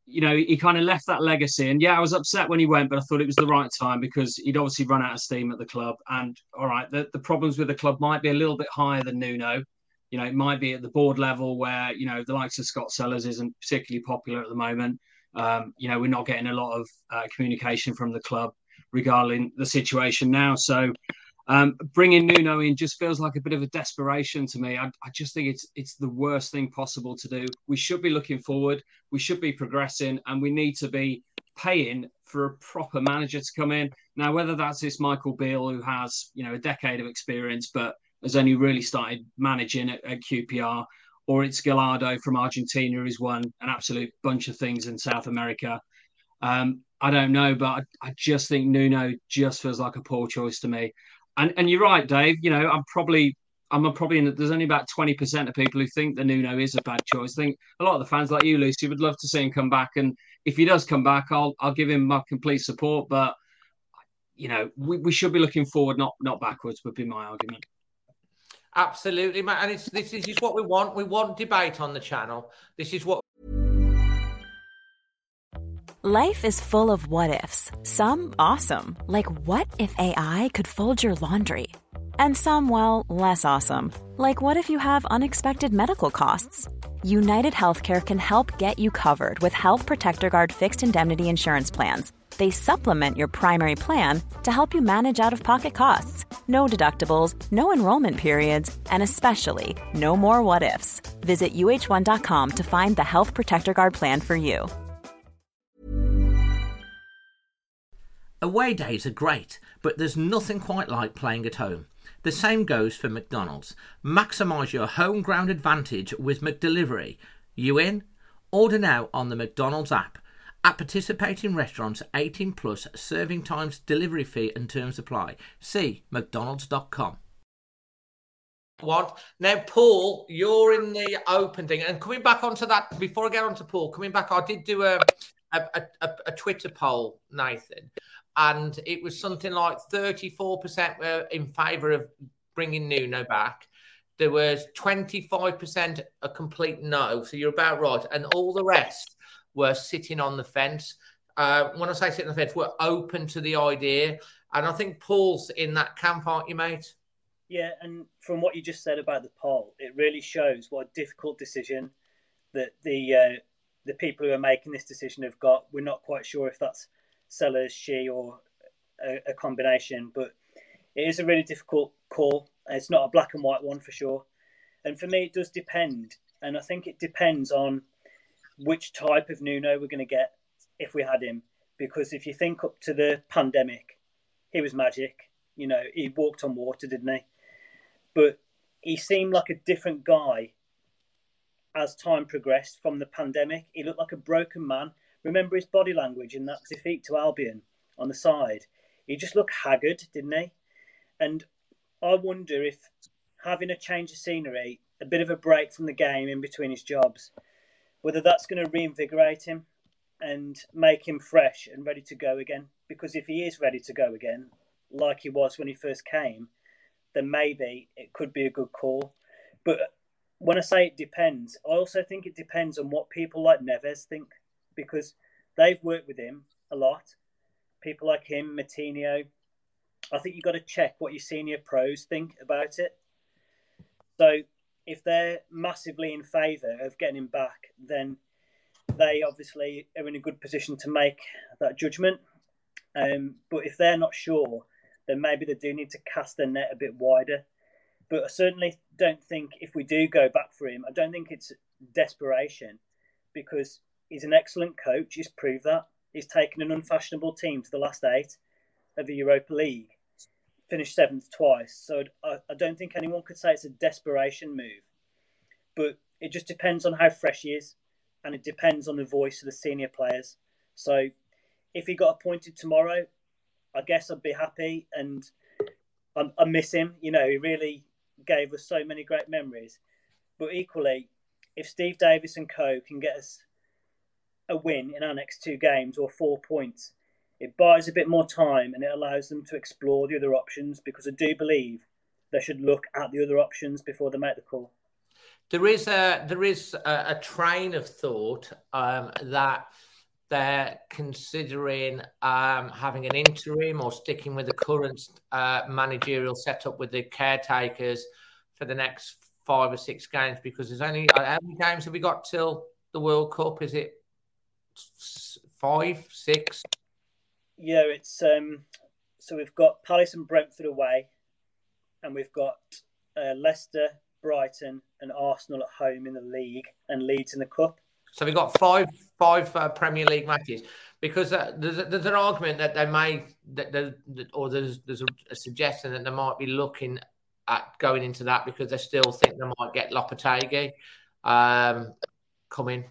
you know, he kind of left that legacy. And yeah, I was upset when he went, but I thought it was the right time because he'd obviously run out of steam at the club. And all right, the, the problems with the club might be a little bit higher than Nuno. You know, it might be at the board level where, you know, the likes of Scott Sellars isn't particularly popular at the moment. Um, you know, we're not getting a lot of uh, communication from the club regarding the situation now. So um, bringing Nuno in just feels like a bit of a desperation to me. I, I, just think it's it's the worst thing possible to do. We should be looking forward. We should be progressing, and we need to be paying for a proper manager to come in. Now, whether that's this Michael Beale who has you know a decade of experience, but has only really started managing at, at QPR, or it's Gallardo from Argentina who's won an absolute bunch of things in South America. Um, I don't know, but I, I, just think Nuno just feels like a poor choice to me. And and you're right, Dave. You know, I'm probably I'm probably in. There's only about twenty percent of people who think that Nuno is a bad choice. I think a lot of the fans, like you, Lucy, would love to see him come back. And if he does come back, I'll I'll give him my complete support. But you know, we, we should be looking forward, not not backwards. Would be my argument. Absolutely, man. And it's this is what we want. We want debate on the channel. This is what Life is full of what ifs. Some awesome, like what if AI could fold your laundry? And some, well, less awesome, like what if you have unexpected medical costs? United Healthcare can help get you covered with Health Protector Guard fixed indemnity insurance plans they supplement your primary plan to help you manage out of pocket costs. No deductibles, no enrollment periods, and especially no more what ifs. Visit uh1.com to find the Health Protector Guard plan for you. Away days are great, but there's nothing quite like playing at home. The same goes for McDonald's. Maximize your home ground advantage with McDelivery. You in? Order now on the McDonald's app. At participating restaurants, 18 plus serving times, delivery fee and terms apply. See mcdonalds.com. What? Now, Paul, you're in the open thing. And coming back onto that, before I get on to Paul, coming back, I did do a, a, a, a Twitter poll, Nathan, and it was something like 34% were in favour of bringing Nuno back. There was 25% a complete no. So you're about right. And all the rest were sitting on the fence. Uh, when I say sitting on the fence, we're open to the idea. And I think Paul's in that camp, aren't you, mate? Yeah, and from what you just said about the poll, it really shows what a difficult decision that the uh, the people who are making this decision have got. We're not quite sure if that's Sellars, Shi, or a, a combination, but it is a really difficult call. It's not a black and white one for sure. And for me, it does depend. And I think it depends on which type of Nuno we're going to get if we had him. Because if you think up to the pandemic, he was magic. You know, he walked on water, didn't he? But he seemed like a different guy as time progressed from the pandemic. He looked like a broken man. Remember his body language in that defeat to Albion on the side? He just looked haggard, didn't he? And I wonder if having a change of scenery, a bit of a break from the game in between his jobs, whether that's going to reinvigorate him and make him fresh and ready to go again. Because if he is ready to go again, like he was when he first came, then maybe it could be a good call. But when I say it depends, I also think it depends on what people like Neves think because they've worked with him a lot. People like him, Moutinho. I think you've got to check what your senior pros think about it. So if they're massively in favour of getting him back, then they obviously are in a good position to make that judgment. Um, but if they're not sure, then maybe they do need to cast their net a bit wider. But I certainly don't think if we do go back for him, I don't think it's desperation because he's an excellent coach. He's proved that. He's taken an unfashionable team to the last eight of the Europa League, finished seventh twice. So I, I don't think anyone could say it's a desperation move. But it just depends on how fresh he is and it depends on the voice of the senior players. So if he got appointed tomorrow, I guess I'd be happy. And I, I miss him. You know, he really gave us so many great memories. But equally, if Steve Davis and co can get us a win in our next two games or four points, it buys a bit more time and it allows them to explore the other options because I do believe they should look at the other options before they make the call. There is a there is a, a train of thought um, that they're considering um, having an interim or sticking with the current uh, managerial setup with the caretakers for the next five or six games because there's only uh, how many games have we got till the World Cup? Is it five, six? Yeah, it's um, so we've got Palace and Brentford away, and we've got uh, Leicester, Brighton, and Arsenal at home in the league, and Leeds in the cup. So we've got five five uh, Premier League matches because uh, there's there's an argument that they may that, that or there's there's a, a, suggestion that they might be looking at going into that because they still think they might get Lopetegui um, coming,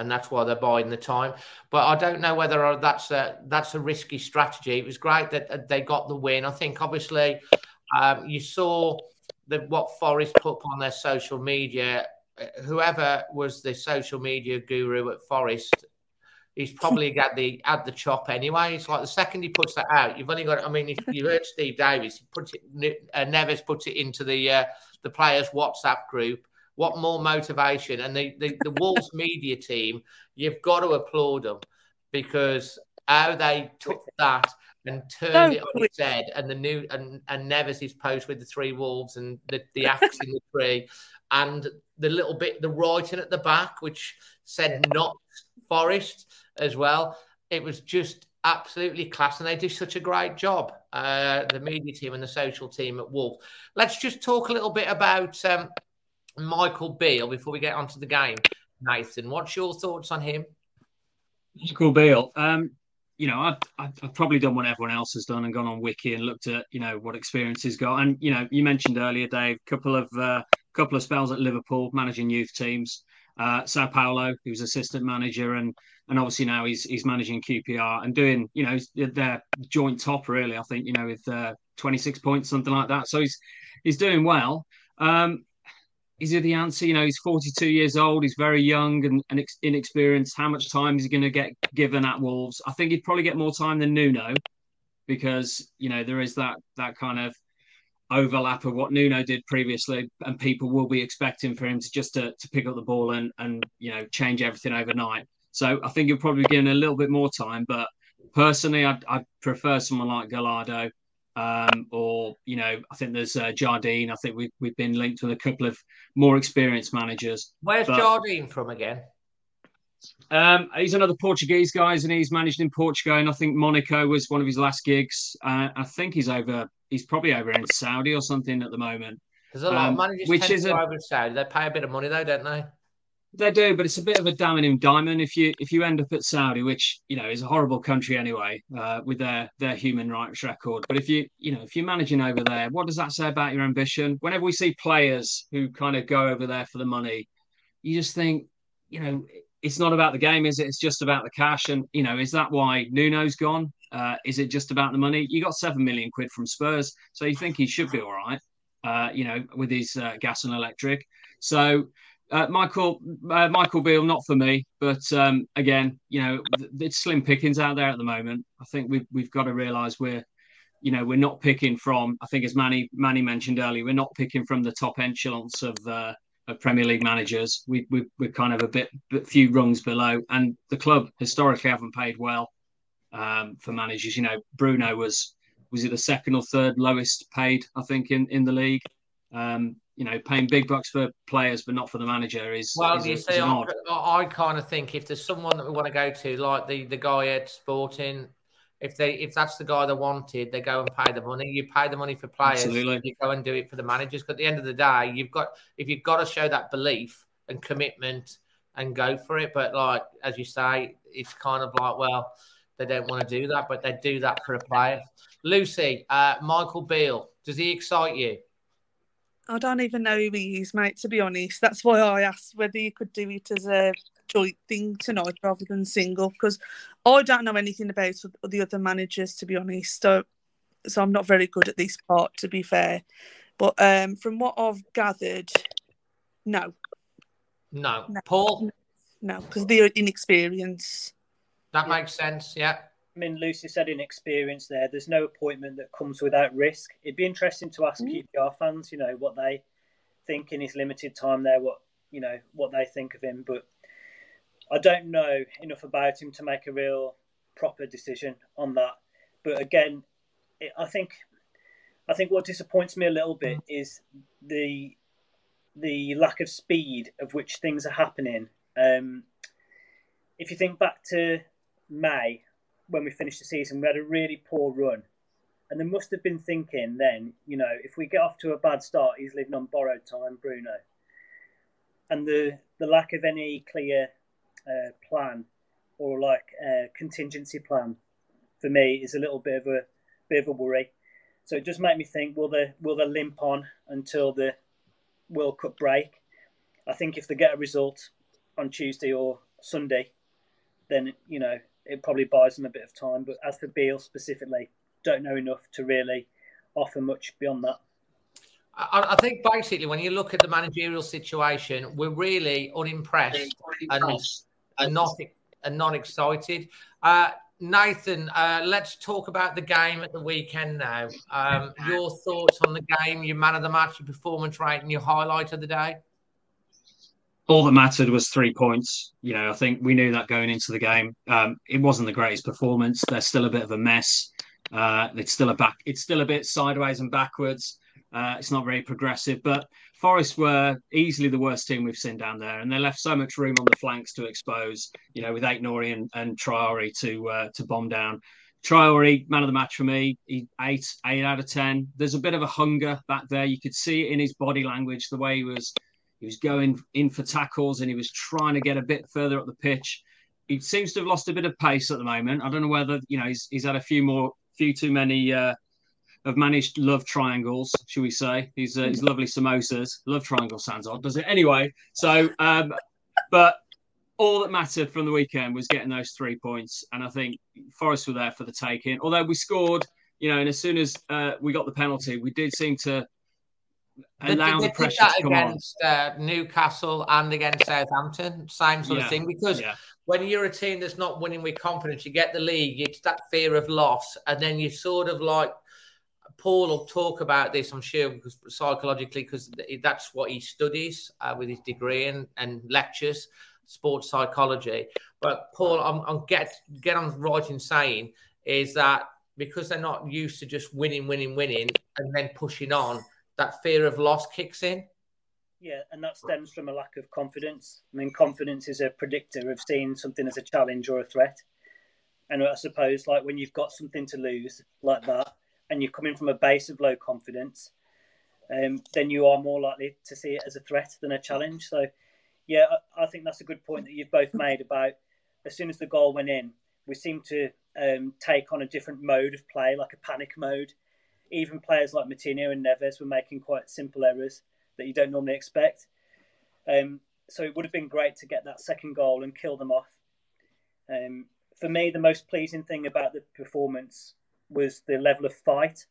and that's why they're buying the time. But I don't know whether that's a that's a risky strategy. It was great that they got the win. I think obviously um, you saw the, what Forest put on their social media whoever was the social media guru at Forest, he's probably got the had the chop anyway. It's like the second he puts that out, you've only got. I mean, if you heard Steve Davis. He puts it. Uh, Neves puts it into the uh, the players' WhatsApp group. What more motivation? And the, the, the Wolves media team, you've got to applaud them because how they took that and turned it on its head, and the new and and Neves' post with the three wolves and the the axe in the tree, and the little bit, the writing at the back, which said not Forest as well. It was just absolutely class, and they did such a great job, uh, the media team and the social team at Wolf. Let's just talk a little bit about um, Michael Beale before we get onto the game. Nathan, what's your thoughts on him? Michael Beale. Um, you know, I've, I've, probably done what everyone else has done and gone on Wiki and looked at, you know, what experience he's got. And, you know, you mentioned earlier, Dave, couple of uh, couple of spells at Liverpool, managing youth teams. Uh, Sao Paulo, he was assistant manager, and and obviously now he's he's managing QPR and doing you know their joint top really. I think you know with uh, 26 points, something like that. So he's he's doing well. Um, is he the answer? You know, he's 42 years old. He's very young and, and inexperienced. How much time is he going to get given at Wolves? I think he'd probably get more time than Nuno, because you know there is that that kind of overlap of what Nuno did previously, and people will be expecting for him to just to, to pick up the ball and and you know change everything overnight. So I think he'll probably be given a little bit more time. But personally, I'd, I'd prefer someone like Gallardo, um, or you know, I think there's uh, Jardim. I think we've we've been linked with a couple of more experienced managers. Where's but, Jardim from again? Um, he's another Portuguese guy, and he's managed in Portugal, and I think Monaco was one of his last gigs. Uh, I think he's over he's probably over in Saudi or something at the moment. There's a lot um, of managers which is over in Saudi. They pay a bit of money though, don't they? They do, but it's a bit of a damning diamond if you if you end up at Saudi, which you know is a horrible country anyway, uh, with their their human rights record. But if you you know if you're managing over there, what does that say about your ambition? Whenever we see players who kind of go over there for the money, you just think, you know, it's not about the game, is it? It's just about the cash. And you know, is that why Nuno's gone? Uh, is it just about the money? You got seven million quid from Spurs, so you think he should be all right. uh, you know, with his uh, gas and electric. So uh, Michael uh, Michael Beale, not for me, but um, again, you know, it's slim pickings out there at the moment. I think we've we've got to realise we're, you know, we're not picking from. I think as Manny Manny mentioned earlier, we're not picking from the top echelons of uh, of Premier League managers. We, we we're kind of a bit, few rungs below, and the club historically haven't paid well um, for managers. You know, Bruno was was it the second or third lowest paid, I think, in in the league. Um, you know, paying big bucks for players but not for the manager is well. Is, you see, I, I, kind of think if there's someone that we want to go to, like the the guy at Sporting, if they if that's the guy they wanted, they go and pay the money. You pay the money for players, Absolutely. you go and do it for the managers. Because at the end of the day, you've got if you've got to show that belief and commitment and go for it. But like as you say, it's kind of like well, they don't want to do that, but they do that for a player. Lucy, uh, Michael Beale, does he excite you? I don't even know who he is, mate, to be honest. That's why I asked whether you could do it as a joint thing tonight rather than single, because I don't know anything about the other managers, to be honest. So, so I'm not very good at this part, to be fair. But um, from what I've gathered, no. No. no. Paul? No, because they're inexperienced. That makes sense, yeah. I mean, Lucy said in experience there. There's no appointment that comes without risk. It'd be interesting to ask mm. QPR fans, you know, what they think in his limited time there, what you know, what they think of him. But I don't know enough about him to make a real proper decision on that. But again, it, I think I think what disappoints me a little bit mm. is the the lack of speed of which things are happening. Um, if you think back to May when we finished the season, we had a really poor run. And they must have been thinking then, you know, if we get off to a bad start, he's living on borrowed time, Bruno. And the, the lack of any clear uh, plan or like a contingency plan for me is a little bit of a bit of a worry. So it just made me think: Will they will they limp on until the World Cup break? I think if they get a result on Tuesday or Sunday, then you know it probably buys them a bit of time. But as for Beale specifically, don't know enough to really offer much beyond that. I, think basically, when you look at the managerial situation, we're really unimpressed and, and not and not excited. Uh, Nathan, uh, let's talk about the game at the weekend now. Um, your thoughts on the game, your man of the match, your performance rate, and your highlight of the day? All that mattered was three points. You know, I think we knew that going into the game. Um, it wasn't the greatest performance. They're still a bit of a mess. Uh, it's still a back. It's still a bit sideways and backwards. Uh, it's not very progressive. But Forest were easily the worst team we've seen down there, and they left so much room on the flanks to expose. You know, with Aït-Nouri and, and Traore to uh, to bomb down. Traore, man of the match for me. He eight eight out of ten. There's a bit of a hunger back there. You could see it in his body language, the way he was he was going in for tackles and he was trying to get a bit further up the pitch. He seems to have lost a bit of pace at the moment. I don't know whether you know he's, he's had a few more, few too many uh, have managed love triangles, should we say? He's uh, lovely samosas. Love triangle sounds odd, does it? Anyway, so um, but all that mattered from the weekend was getting those three points, and I think Forest were there for the taking. Although we scored, you know, and as soon as uh, we got the penalty, we did seem to they, they the pressure that against uh, Newcastle and against Southampton, same sort yeah. of thing. Because yeah. when you're a team that's not winning with confidence, you get the league, it's that fear of loss, and then you sort of like Paul will talk about this, I'm sure, because psychologically, because that's what he studies uh, with his degree and, and lectures, sports psychology. But Paul, I'm, I'm get get on right in saying is that because they're not used to just winning, winning, winning, and then pushing on that fear of loss kicks in. Yeah, and that stems from a lack of confidence. I mean, confidence is a predictor of seeing something as a challenge or a threat. And I suppose, like when you've got something to lose like that, and you're coming from a base of low confidence, um, then you are more likely to see it as a threat than a challenge. So, yeah, I, I think that's a good point that you've both made about as soon as the goal went in, we seemed to um, take on a different mode of play, like a panic mode even players like Moutinho and Neves were making quite simple errors that you don't normally expect. Um, so it would have been great to get that second goal and kill them off. Um, for me, the most pleasing thing about the performance was the level of fight.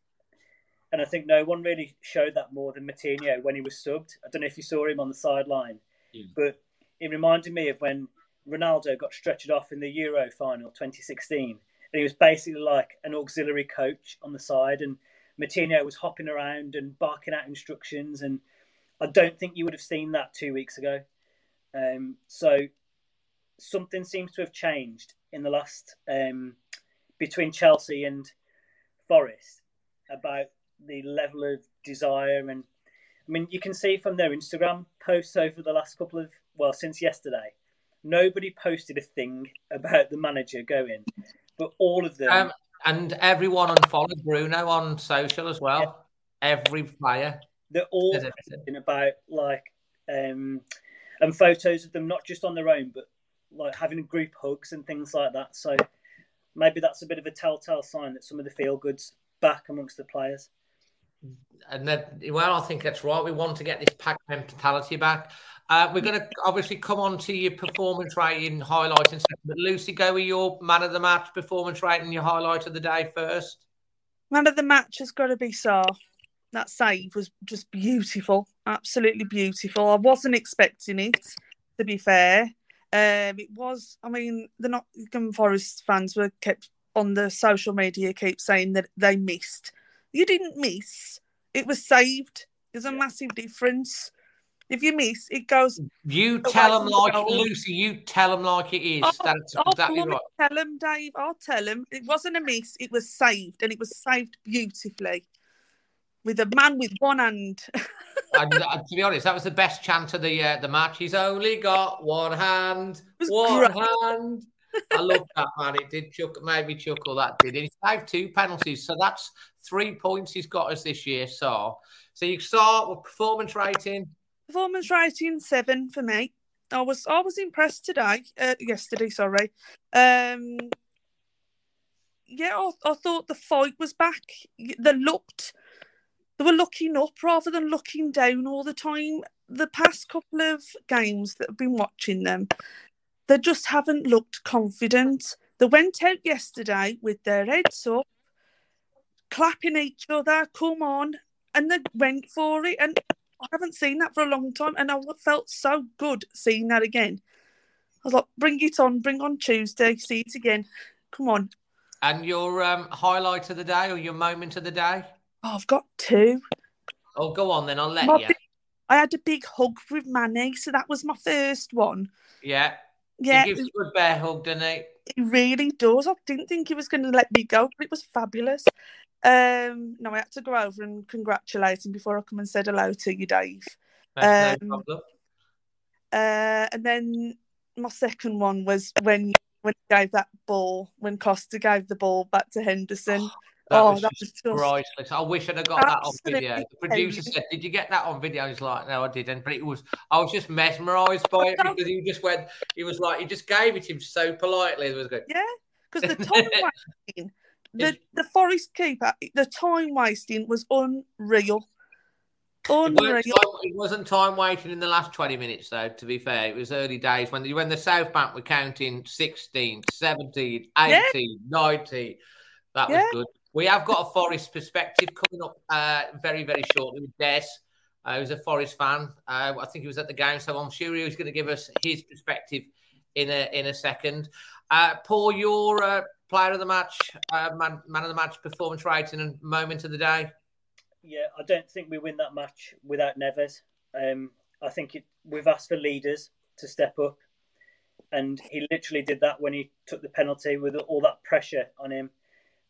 and I think no one really showed that more than Moutinho when he was subbed. I don't know if you saw him on the sideline, mm. but it reminded me of when Ronaldo got stretched off in the Euro final 2016. And he was basically like an auxiliary coach on the side, and Moutinho was hopping around and barking out instructions. And I don't think you would have seen that two weeks ago. Um, so something seems to have changed in the last um, between Chelsea and Forest about the level of desire and I mean you can see from their Instagram posts over the last couple of well since yesterday nobody posted a thing about the manager going but all of them um, and everyone unfollowed Bruno on social as well yeah. every player they're all talking about like um and photos of them not just on their own but like having group hugs and things like that so maybe that's a bit of a telltale sign that some of the feel goods back amongst the players and then, well, I think that's right. We want to get this pack mentality back. Uh, we're going to obviously come on to your performance rating highlights in second. But Lucy, go with your man of the match performance rating, your highlight of the day first. Man of the match has got to be Sa. That save was just beautiful, absolutely beautiful. I wasn't expecting it, to be fair. Um, it was. I mean, the Nottingham Forest fans were kept on the social media, keep saying that they missed you didn't miss. It was saved. There's a massive difference. If you miss, it goes. You tell them like goal. Lucy. You tell them like it is. That's I'll exactly right. Tell them, Dave. I'll tell them. It wasn't a miss. It was saved, and it was saved beautifully, with a man with one hand. and, uh, to be honest, that was the best chance of the uh, the match. He's only got one hand. One great. hand. I love that man. It did chuckle, made me chuckle. That did. He saved two penalties, so that's three points he's got us this year. So, so you start with performance rating. Performance rating seven for me. I was I was impressed today. Uh, yesterday, sorry. Um, yeah, I, I thought the fight was back. They looked, they were looking up rather than looking down all the time. The past couple of games that I've been watching them, they just haven't looked confident. They went out yesterday with their heads up, clapping each other, come on, and they went for it. And I haven't seen that for a long time, and I felt so good seeing that again. I was like, bring it on, bring on Tuesday, see it again. Come on. And your um, highlight of the day or your moment of the day? Oh, I've got two. Oh, go on then. I'll let my you. Big, I had a big hug with Manny, so that was my first one. Yeah. Yeah, he gives a good bear hug, doesn't he? He really does. I didn't think he was going to let me go, but it was fabulous. Um, no, I had to go over and congratulate him before I come and said hello to you, Dave. um, no. Uh, and then my second one was when when he gave that ball, when Costa gave the ball back to Henderson. Oh, that oh, was that was just priceless. I wish I'd have got that on video. The producer said, "Did you get that on video?" He's like, "No, I didn't." But it was, I was just mesmerised by it because he just went. He was like, he just gave it him so politely. It was good. Yeah, because the wasting, the the Forest keeper, the time wasting was unreal. Unreal. It, time, it wasn't time waiting in the last 20 minutes, though, to be fair. It was early days when, when the South Bank were counting 16, 17, 18, yeah. 19. That was yeah. good. We have got a Forest perspective coming up uh, very, very shortly with Des. Uh, who's a Forest fan. Uh, I think he was at the game, so I'm sure he was going to give us his perspective in a in a second. Uh, Paul, your uh, player of the match, uh, man, man of the match, performance rating, and moment of the day. Yeah, I don't think we win that match without Neves. Um, I think it, we've asked for leaders to step up, and he literally did that when he took the penalty with all that pressure on him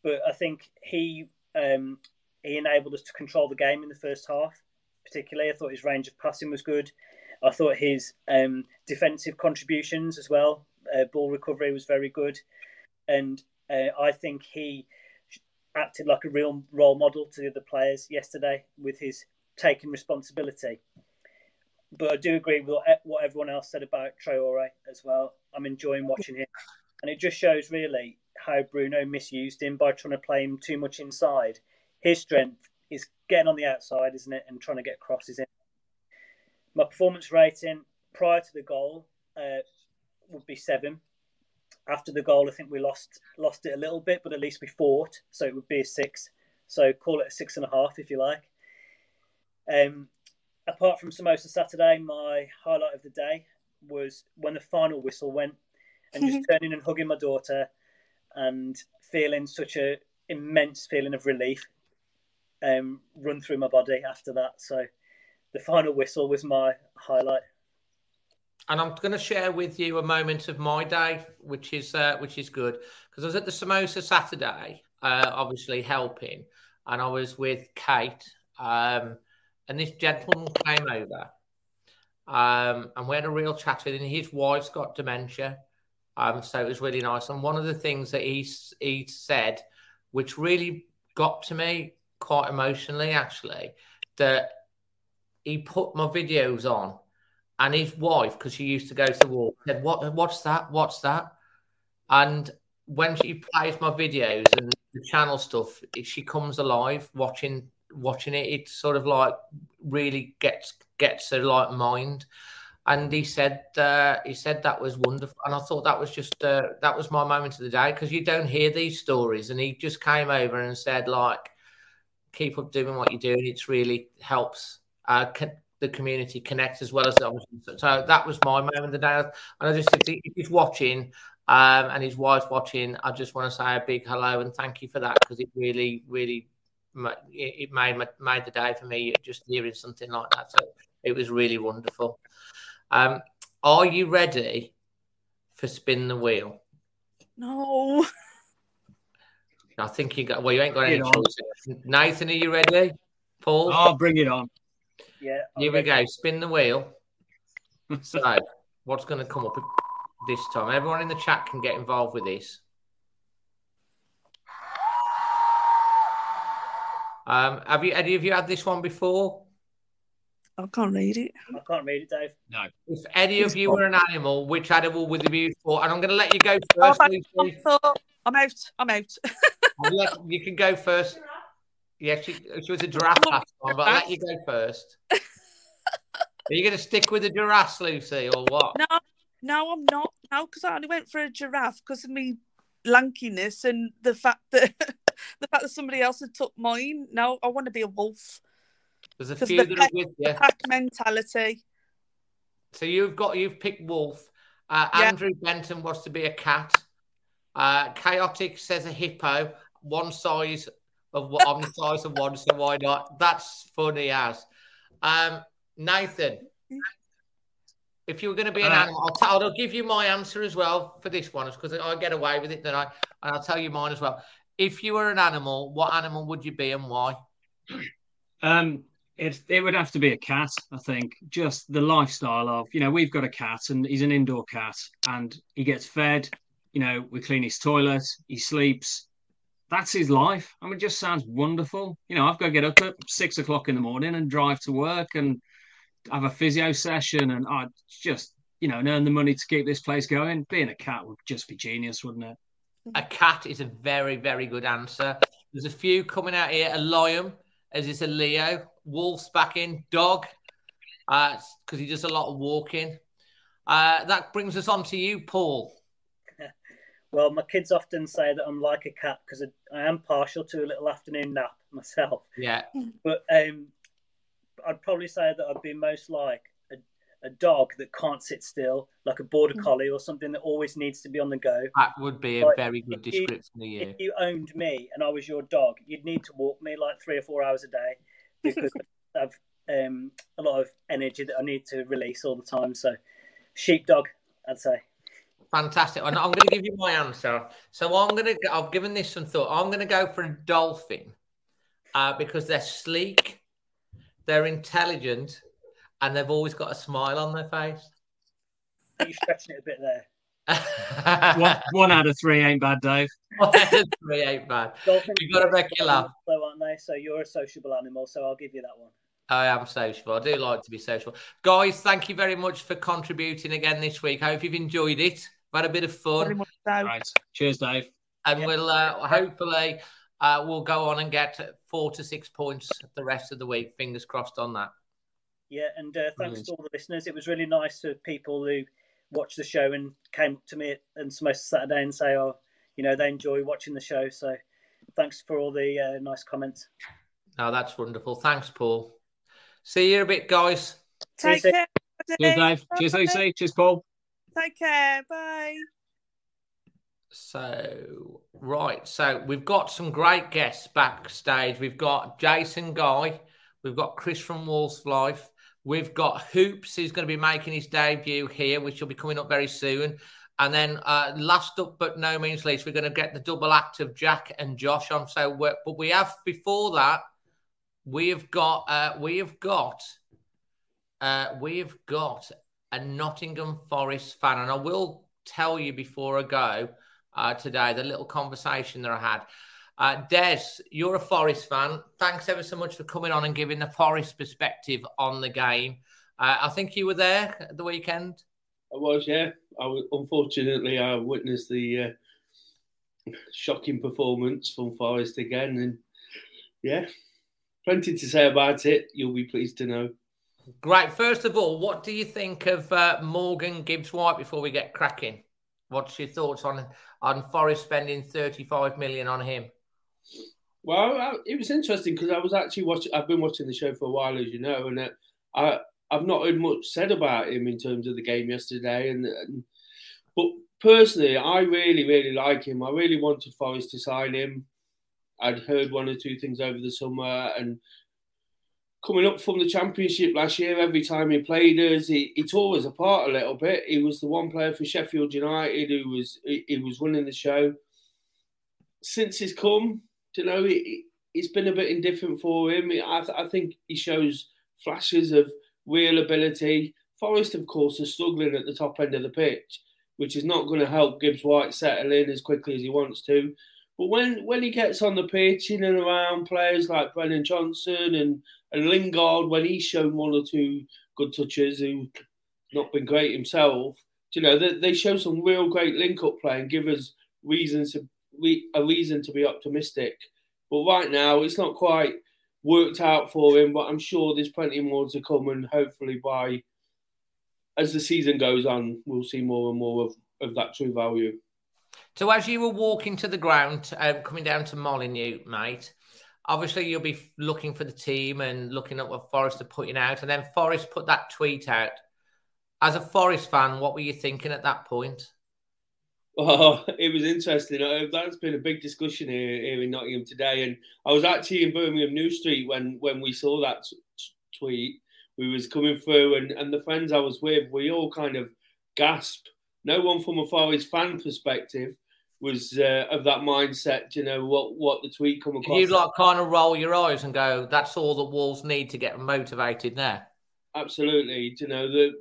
but I think he um, he enabled us to control the game in the first half. Particularly, I thought his range of passing was good. I thought his um, defensive contributions as well, uh, ball recovery was very good, and uh, I think he acted like a real role model to the other players yesterday with his taking responsibility. But I do agree with what everyone else said about Traore as well. I'm enjoying watching him, and it just shows really how Bruno misused him by trying to play him too much inside. His strength is getting on the outside, isn't it, and trying to get crosses in. My performance rating prior to the goal uh, would be seven. After the goal, I think we lost lost it a little bit, but at least we fought, so it would be a six. So call it a six and a half if you like. Um, apart from Samosa Saturday, my highlight of the day was when the final whistle went and just turning and hugging my daughter and feeling such a immense feeling of relief um, run through my body after that. So the final whistle was my highlight. And I'm going to share with you a moment of my day, which is uh, which is good because I was at the Samosa Saturday, uh, obviously helping, and I was with Kate, um, and this gentleman came over, um, and we had a real chat with him. His wife's got dementia, um, so it was really nice. And one of the things that he he said, which really got to me quite emotionally, actually, that he put my videos on, and his wife, because she used to go to war, said, "What? What's that? What's that?" And when she plays my videos and the channel stuff, she comes alive watching watching it. It sort of like really gets gets her like mind. And he said uh, he said that was wonderful, and I thought that was just uh, that was my moment of the day because you don't hear these stories. And he just came over and said like, keep up doing what you're doing. It's really helps uh, the community connect as well as obviously. So that was my moment of the day. And I just if, he, if he's watching um, and his wife's watching, I just want to say a big hello and thank you for that because it really, really it made made the day for me just hearing something like that. So it was really wonderful. Um, are you ready for spin the wheel? No. I think you got. Well, you ain't got any choice. Nathan, are you ready? Paul, oh, bring it on. Yeah. Here we go. Spin the wheel. so, what's going to come up this time? Everyone in the chat can get involved with this. Um, have you any of you had this one before? I can't read it. I can't read it, Dave. No. If any of you were an animal, which animal would you be for? And I'm going to let you go first. Oh, I'm out. I'm out. let, you can go first. Yeah, she, she was a giraffe last time, but I'll let you go first. Are you going to stick with the giraffe, Lucy, or what? No, no, I'm not. No, because I only went for a giraffe because of me lankiness and the fact that the fact that somebody else had took mine. No, I want to be a wolf. There's a few the that are with you. The pack mentality. So you've got you've picked wolf. Uh, Yeah. Andrew Benton wants to be a cat. Uh, Chaotic says a hippo. One size of what on the size of one, so why not? That's funny as. Um, Nathan, if you were going to be an Uh, animal, I'll, tell, I'll give you my answer as well for this one, because I get away with it, then I and I'll tell you mine as well. If you were an animal, what animal would you be and why? Um, it it would have to be a cat, I think. Just the lifestyle of, you know, we've got a cat and he's an indoor cat and he gets fed, you know, we clean his toilet, he sleeps. That's his life. I mean, it just sounds wonderful. You know, I've got to get up at six o'clock in the morning and drive to work and have a physio session and I just, you know, earn the money to keep this place going. Being a cat would just be genius, wouldn't it? A cat is a very, very good answer. There's a few coming out here. A lion, as is a Leo. Wolf's back in. Dog, because he does a lot of walking. Uh, that brings us on to you, Paul. Well, my kids often say that I'm like a cat because I, I am partial to a little afternoon nap myself. Yeah. But um, I'd probably say that I'd be most like a, a dog that can't sit still, like a border collie or something that always needs to be on the go. That would be a Like, very good if you- description of you. If you owned me and I was your dog, you'd need to walk me like three or four hours a day because I have um, a lot of energy that I need to release all the time. So, sheepdog, I'd say. Fantastic. And I'm going to give you my answer. So I'm going to. I've given this some thought. I'm going to go for a dolphin uh, because they're sleek, they're intelligent, and they've always got a smile on their face. You're stretching it a bit there. one, one out of three ain't bad, Dave. Three ain't bad. Dolphins You've got to make you laugh. Though, aren't they? So you're a sociable animal, so I'll give you that one. I am sociable. I do like to be social. Guys, thank you very much for contributing again this week. I hope you've enjoyed it. We've had a bit of Very fun. much so. Right. Cheers, Dave. And we'll uh, hopefully uh, we'll go on and get four to six points the rest of the week. Fingers crossed on that. Yeah, and uh, thanks Brilliant. to all the listeners. It was really nice for people who watched the show and came up to me and Samosa Saturday and say, "Oh, you know, they enjoy watching the show." So thanks for all the uh, nice comments. Oh, that's wonderful. Thanks, Paul. See you a bit, guys. Take care. Cheers, Dave. Cheers, Lucy. Cheers, Paul. Take care. Bye. So, right. So, we've got some great guests backstage. We've got Jason Guy. We've got Chris from Wolves Life. We've got Hoops, who's going to be making his debut here, which will be coming up very soon. And then, uh, last up but no means least, we're going to get the double act of Jack and Josh on. So, but we have before that, we have got, uh, we have got, uh, we have got a Nottingham Forest fan, and I will tell you before I go uh, today the little conversation that I had. Uh, Des, you're a Forest fan. Thanks ever so much for coming on and giving the Forest perspective on the game. Uh, I think you were there at the weekend. I was, yeah. I was, unfortunately, I witnessed the uh, shocking performance from Forest again, and yeah, plenty to say about it. You'll be pleased to know. Great. First of all, what do you think of uh, Morgan Gibbs White before we get cracking? What's your thoughts on on Forest spending thirty five million on him? Well, I, it was interesting because I was actually watching. I've been watching the show for a while, as you know, and uh, I I've not heard much said about him in terms of the game yesterday. And, and but personally, I really really like him. I really wanted Forest to sign him. I'd heard one or two things over the summer, and coming up from the championship last year, every time he played us, he, he tore us apart a little bit. He was the one player for Sheffield United who was he, he was running the show. Since he's come, you know, it, has been a bit indifferent for him. I, th- I think he shows flashes of real ability. Forest, of course, are struggling at the top end of the pitch, which is not going to help Gibbs White settle in as quickly as he wants to. But when, when he gets on the pitch in and around players like Brennan Johnson and, and Lingard, when he's shown one or two good touches, who not been great himself, you know, they, they show some real great link up play and give us reasons to a reason to be optimistic. But right now, it's not quite worked out for him. But I'm sure there's plenty more to come, and hopefully, by as the season goes on, we'll see more and more of, of that true value. So, as you were walking to the ground, um, coming down to Molineux, mate, obviously you'll be looking for the team and looking at what Forest are putting out, and then Forest put that tweet out. As a Forest fan, what were you thinking at that point? Oh, it was interesting. Uh, that's been a big discussion here, here in Nottingham today, and I was actually in Birmingham New Street when when we saw that t- tweet. We was coming through, and and the friends I was with, we all kind of gasped. No one from a Forest fan perspective was uh, of that mindset. You know what what the tweet come across. You like kind of roll your eyes and go, "That's all the Wolves need to get motivated now." Absolutely. You know the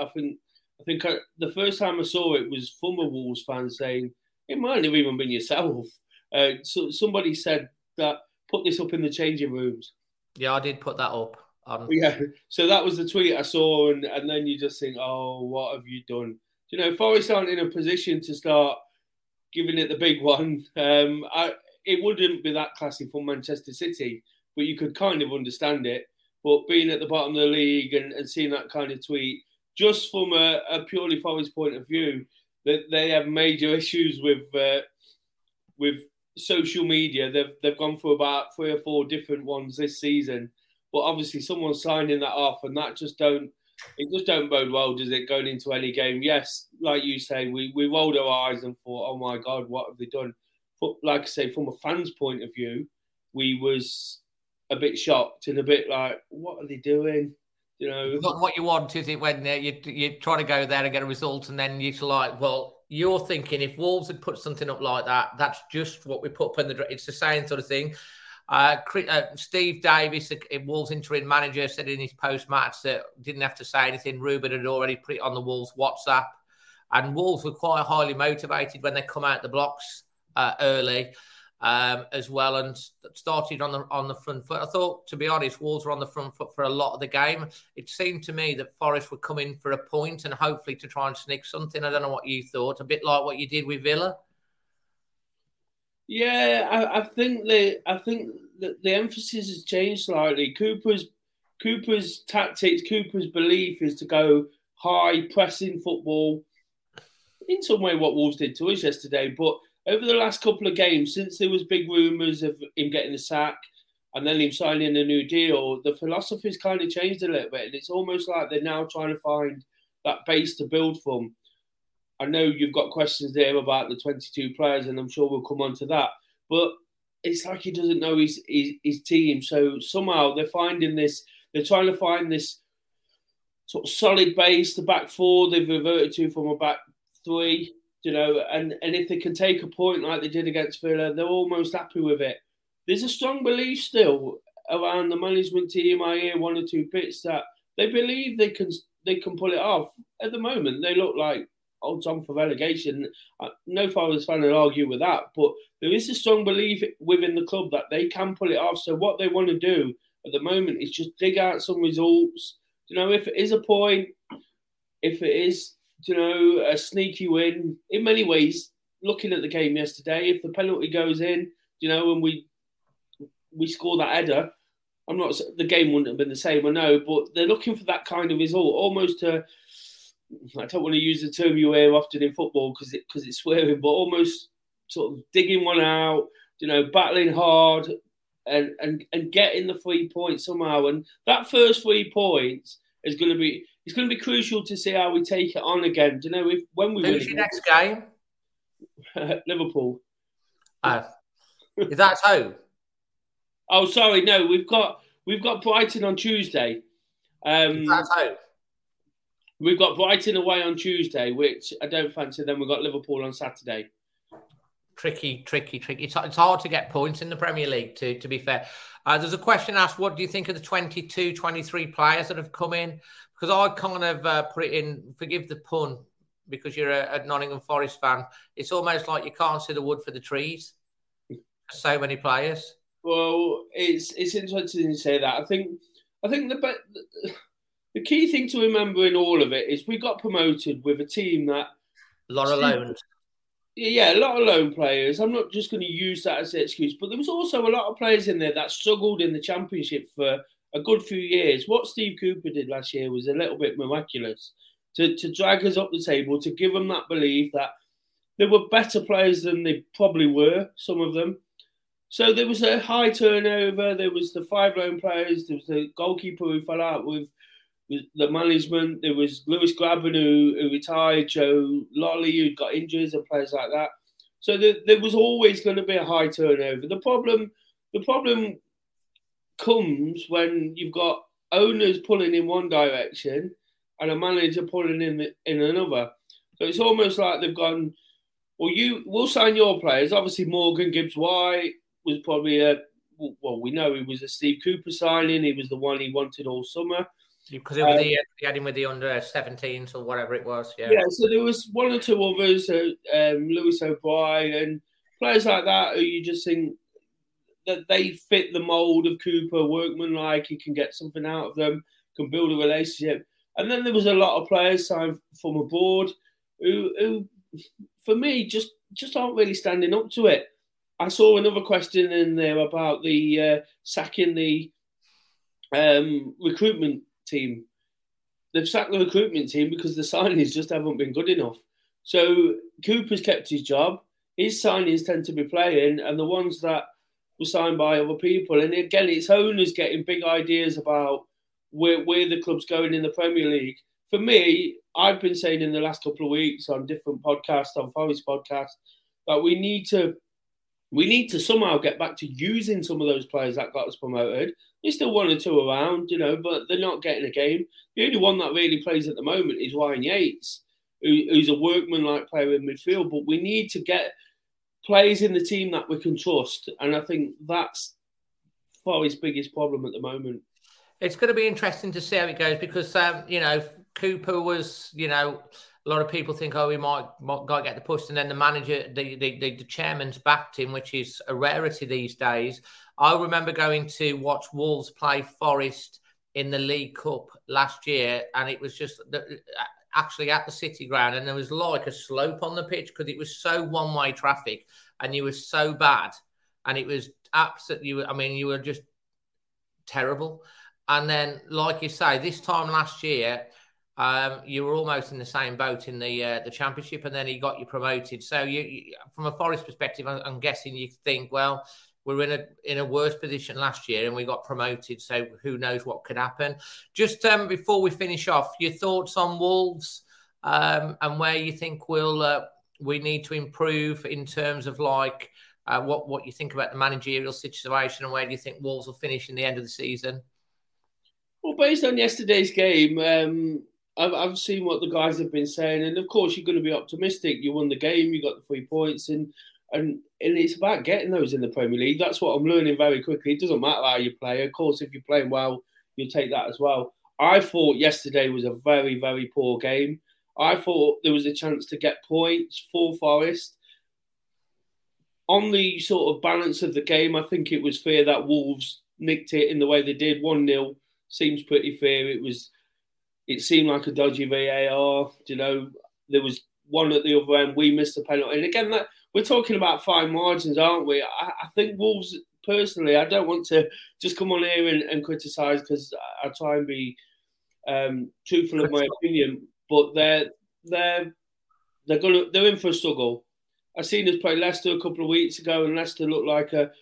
I think I think I, the first time I saw it was from a Wolves fan saying it might have even been yourself. Uh, so somebody said that put this up in the changing rooms. Yeah, I did put that up. On... Yeah, so that was the tweet I saw, and, and then you just think, oh, what have you done? You know, Forest aren't in a position to start giving it the big one. Um, I, it wouldn't be that classy for Manchester City, but you could kind of understand it. But being at the bottom of the league and, and seeing that kind of tweet, just from a, a purely Forest point of view, that they have major issues with uh, with social media. They've they've gone through about three or four different ones this season, but obviously someone's signing that off, and that just don't it just don't bode well, does it? Going into any game, yes, like you say, we we rolled our eyes and thought, oh my god, what have they done? But like I say, from a fan's point of view, we was a bit shocked and a bit like, what are they doing? You know, not what you want, is it? When you you're trying to go there and get a result, and then you're like, well, you're thinking if Wolves had put something up like that, that's just what we put up in the. It's the same sort of thing. Uh, uh, Steve Davis, Wolves interim manager, said in his post match that didn't have to say anything. Ruben had already put it on the Wolves WhatsApp, and Wolves were quite highly motivated when they come out the blocks uh, early um, as well, and started on the on the front foot. I thought, to be honest, Wolves were on the front foot for a lot of the game. It seemed to me that Forest would come in for a point and hopefully to try and sneak something. I don't know what you thought. A bit like what you did with Villa. Yeah, I, I think the I think the, the emphasis has changed slightly. Cooper's Cooper's tactics, Cooper's belief is to go high pressing football. In some way, what Wolves did to us yesterday, but over the last couple of games, since there was big rumours of him getting the sack and then him signing a new deal, the philosophy's kind of changed a little bit, and it's almost like they're now trying to find that base to build from. I know you've got questions there about the 22 players, and I'm sure we'll come on to that. But it's like he doesn't know his, his, his team. So somehow they're finding this. They're trying to find this sort of solid base. The back four they've reverted to from a back three. You know, and and if they can take a point like they did against Villa, they're almost happy with it. There's a strong belief still around the management team. I hear one or two bits that they believe they can they can pull it off. At the moment, they look like odds on for relegation. No Forest fan will argue with that, but there is a strong belief within the club that they can pull it off. So what they want to do at the moment is just dig out some results. You know, if it is a point, if it is, you know, a sneaky win, in many ways, looking at the game yesterday, if the penalty goes in, you know, and we we score that header, I'm not the game wouldn't have been the same, I know, but they're looking for that kind of result, almost to I don't want to use the term you hear often in football because it because it's swearing, but almost sort of digging one out, you know, battling hard and and and getting the three points somehow. And that first three points is going to be it's going to be crucial to see how we take it on again. Do you know if when we who's your next game? Liverpool. Oh, is that home? oh, sorry, no, we've got we've got Brighton on Tuesday. Um, that's home. We've got Brighton away on Tuesday, which I don't fancy. Then we've got Liverpool on Saturday. Tricky, tricky, tricky. It's, it's hard to get points in the Premier League, to, to be fair. Uh, there's a question asked what do you think of the 22, 23 players that have come in? Because I kind of uh, put it in, forgive the pun, because you're a, a Nottingham Forest fan. It's almost like you can't see the wood for the trees. So many players. Well, it's it's interesting to say that. I think I think the the key thing to remember in all of it is we got promoted with a team that a lot of loans. Yeah, a lot of loan players. I'm not just going to use that as an excuse, but there was also a lot of players in there that struggled in the championship for a good few years. What Steve Cooper did last year was a little bit miraculous to, to drag us up the table, to give them that belief that there were better players than they probably were, some of them. So there was a high turnover. There was the five loan players. There was the goalkeeper who fell out with the management. There was Lewis Grabban who, who retired, Joe Lolley who got injuries, and players like that. So there, there was always going to be a high turnover. The problem, the problem comes when you've got owners pulling in one direction and a manager pulling in in another. So it's almost like they've gone. Well, you we'll sign your players. Obviously, Morgan Gibbs White was probably a well. We know he was a Steve Cooper signing. He was the one he wanted all summer because it was um, the he had him with the under 17s or whatever it was. Yeah. Yeah. So there was one or two others, uh, um, Lewis O'Brien, and players like that who you just think that they fit the mold of Cooper, workman like. He can get something out of them, can build a relationship. And then there was a lot of players signed from abroad who, who for me, just just aren't really standing up to it. I saw another question in there about the uh, sacking the um, recruitment team. They've sacked the recruitment team because the signings just haven't been good enough. So Cooper's kept his job. His signings tend to be playing, and the ones that were signed by other people. And again, it's owners getting big ideas about where, where the club's going in the Premier League. For me, I've been saying in the last couple of weeks on different podcasts, on Forest podcast, that we need to we need to somehow get back to using some of those players that got us promoted. There's still one or two around, you know, but they're not getting a game. The only one that really plays at the moment is Ryan Yates, who, who's a workman-like player in midfield. But we need to get players in the team that we can trust, and I think that's his biggest problem at the moment. It's going to be interesting to see how it goes because, um, you know, Cooper was, you know, a lot of people think, oh, he might, might get the push, and then the manager, the, the, the, the chairman's backed him, which is a rarity these days. I remember going to watch Wolves play Forest in the League Cup last year, and it was just actually at the City Ground, and there was like a slope on the pitch because it was so one way traffic, and you were so bad, and it was absolutely. I mean, you were just terrible. And then, like you say, this time last year, Um, you were almost in the same boat in the uh, the championship, and then he got you promoted. So, you, you from a Forest perspective, I'm, I'm, guessing you think, well, we're in a in a worse position last year, and we got promoted. So, who knows what could happen? Just um, before we finish off, your thoughts on Wolves um, and where you think we'll uh, we need to improve in terms of like uh, what what you think about the managerial situation, and where do you think Wolves will finish in the end of the season? Well, based on yesterday's game, um, I've, I've seen what the guys have been saying, and of course you're going to be optimistic. You won the game, you got the three points, and and and it's about getting those in the Premier League. That's what I'm learning very quickly. It doesn't matter how you play. Of course, if you're playing well, you'll take that as well. I thought yesterday was a very very poor game. I thought there was a chance to get points for Forest. On the sort of balance of the game, I think it was fair that Wolves nicked it in the way they did. 1 0 seems pretty fair. It was it seemed like a dodgy VAR. You know, there was one at the other end. We missed a penalty, and again, that we're talking about fine margins, aren't we? I, I think Wolves, personally, I don't want to just come on here and, and criticise because I, I, try and be um, truthful of my opinion, but they're they're they're gonna they're in for a struggle. I seen us play Leicester a couple of weeks ago, and Leicester looked like a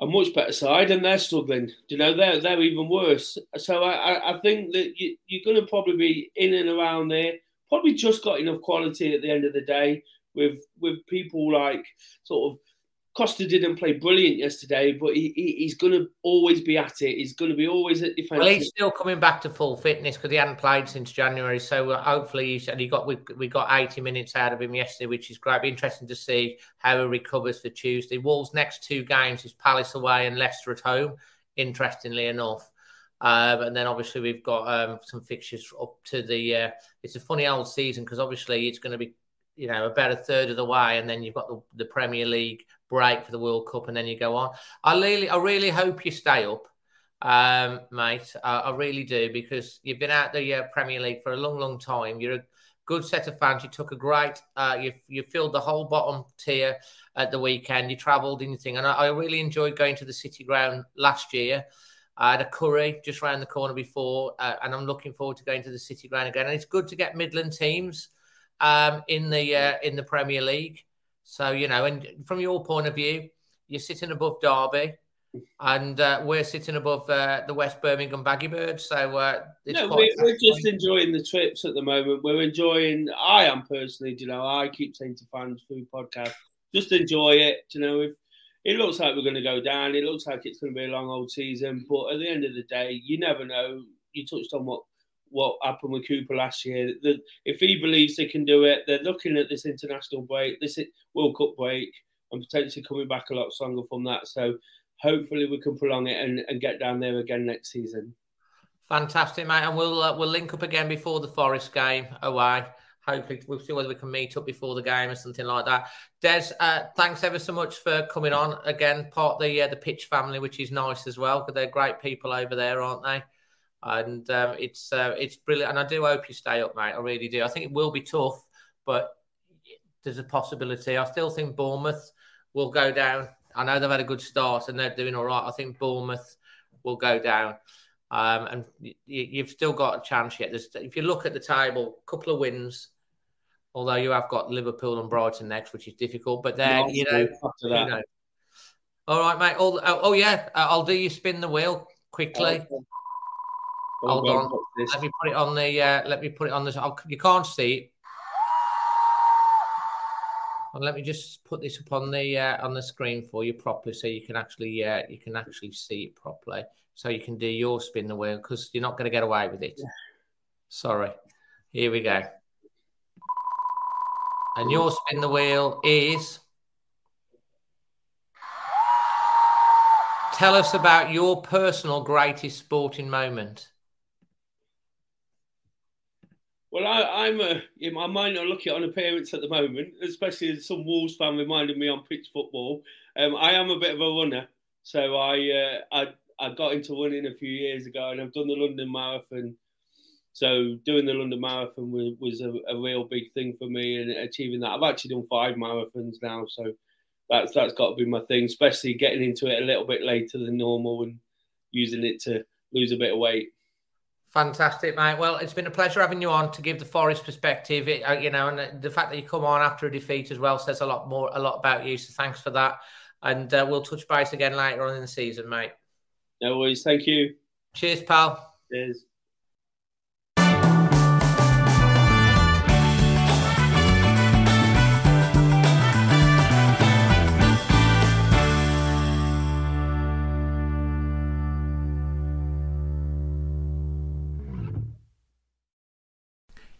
a much better side, and they're struggling. You know, they're they're even worse. So I, I think that you, you're going to probably be in and around there. Probably just got enough quality at the end of the day with with people like sort of Costa didn't play brilliant yesterday, but he, he he's going to always be at it. He's going to be always at defence. Well, he's still coming back to full fitness because he hadn't played since January. So uh, hopefully, he said he got we, we got eighty minutes out of him yesterday, which is great. Be interesting to see how he recovers for Tuesday. Wolves' next two games is Palace away and Leicester at home. Interestingly enough. Um, and then obviously we've got um, some fixtures up to the. Uh, it's a funny old season because obviously it's going to be you know about a third of the way, and then you've got the, the Premier League break for the World Cup, and then you go on. I really, I really hope you stay up, um, mate. I, I, really do because you've been out the uh, Premier League for a long, long time. You're a good set of fans. You took a great, uh, you you filled the whole bottom tier at the weekend. You travelled anything, and I, I really enjoyed going to the City Ground last year. I had a curry just around the corner before, uh, and I'm looking forward to going to the City Ground again. And it's good to get Midland teams um, in the uh, in the Premier League. So you know, and from your point of view, you're sitting above Derby, and uh, we're sitting above uh, the West Birmingham Baggy Birds. So uh, no, we're, we're, just enjoying the trips at the moment. We're enjoying. I am personally, you know, I keep saying to fans through podcast, just enjoy it. You know, if it looks like we're going to go down, it looks like it's going to be a long old season, but at the end of the day, you never know. You touched on what what happened with Cooper last year. The, if he believes they can do it, they're looking at this international break, this World Cup break, and potentially coming back a lot stronger from that. So hopefully we can prolong it and, and get down there again next season. Fantastic, mate. And we'll uh, we'll link up again before the Forest game away. Hopefully, we'll see whether we can meet up before the game or something like that. Des, uh, thanks ever so much for coming on again. Part of the uh, the pitch family, which is nice as well, because they're great people over there, aren't they? And um, it's uh, it's brilliant. And I do hope you stay up, mate. I really do. I think it will be tough, but there's a possibility. I still think Bournemouth will go down. I know they've had a good start and they're doing all right. I think Bournemouth will go down. Um, and you, have still got a chance yet. There's, if you look at the table, a couple of wins, although you have got Liverpool and Brighton next, which is difficult. But then, you know, you know, All right, mate. All, oh, oh, yeah, I'll do you spin the wheel quickly. Oh, Hold on. Let me put it on the. Uh, let me put it on the. I'll, you can't see it. And let me just put this up on the uh, on the screen for you properly, so you can actually uh, you can actually see it properly, so you can do your spin the wheel because you're not going to get away with it. Sorry. Here we go. And your spin the wheel is. Tell us about your personal greatest sporting moment. Well, I, am a, I might not look it on appearance at the moment, especially as some Wolves fan reminded me on pitch football. Um, I am a bit of a runner, so I, uh, I I got into running a few years ago, and I've done the London Marathon. So doing the London Marathon was, was a, a real big thing for me, and achieving that. I've actually done five marathons now, so that's that's got to be my thing. Especially getting into it a little bit later than normal and using it to lose a bit of weight. Fantastic, mate. Well, it's been a pleasure having you on to give the Forest perspective. It, uh, you know, and the fact that you come on after a defeat as well says a lot more, a lot about you. So thanks for that. And uh, we'll touch base again later on in the season, mate. No worries. Thank you. Cheers, pal. Cheers.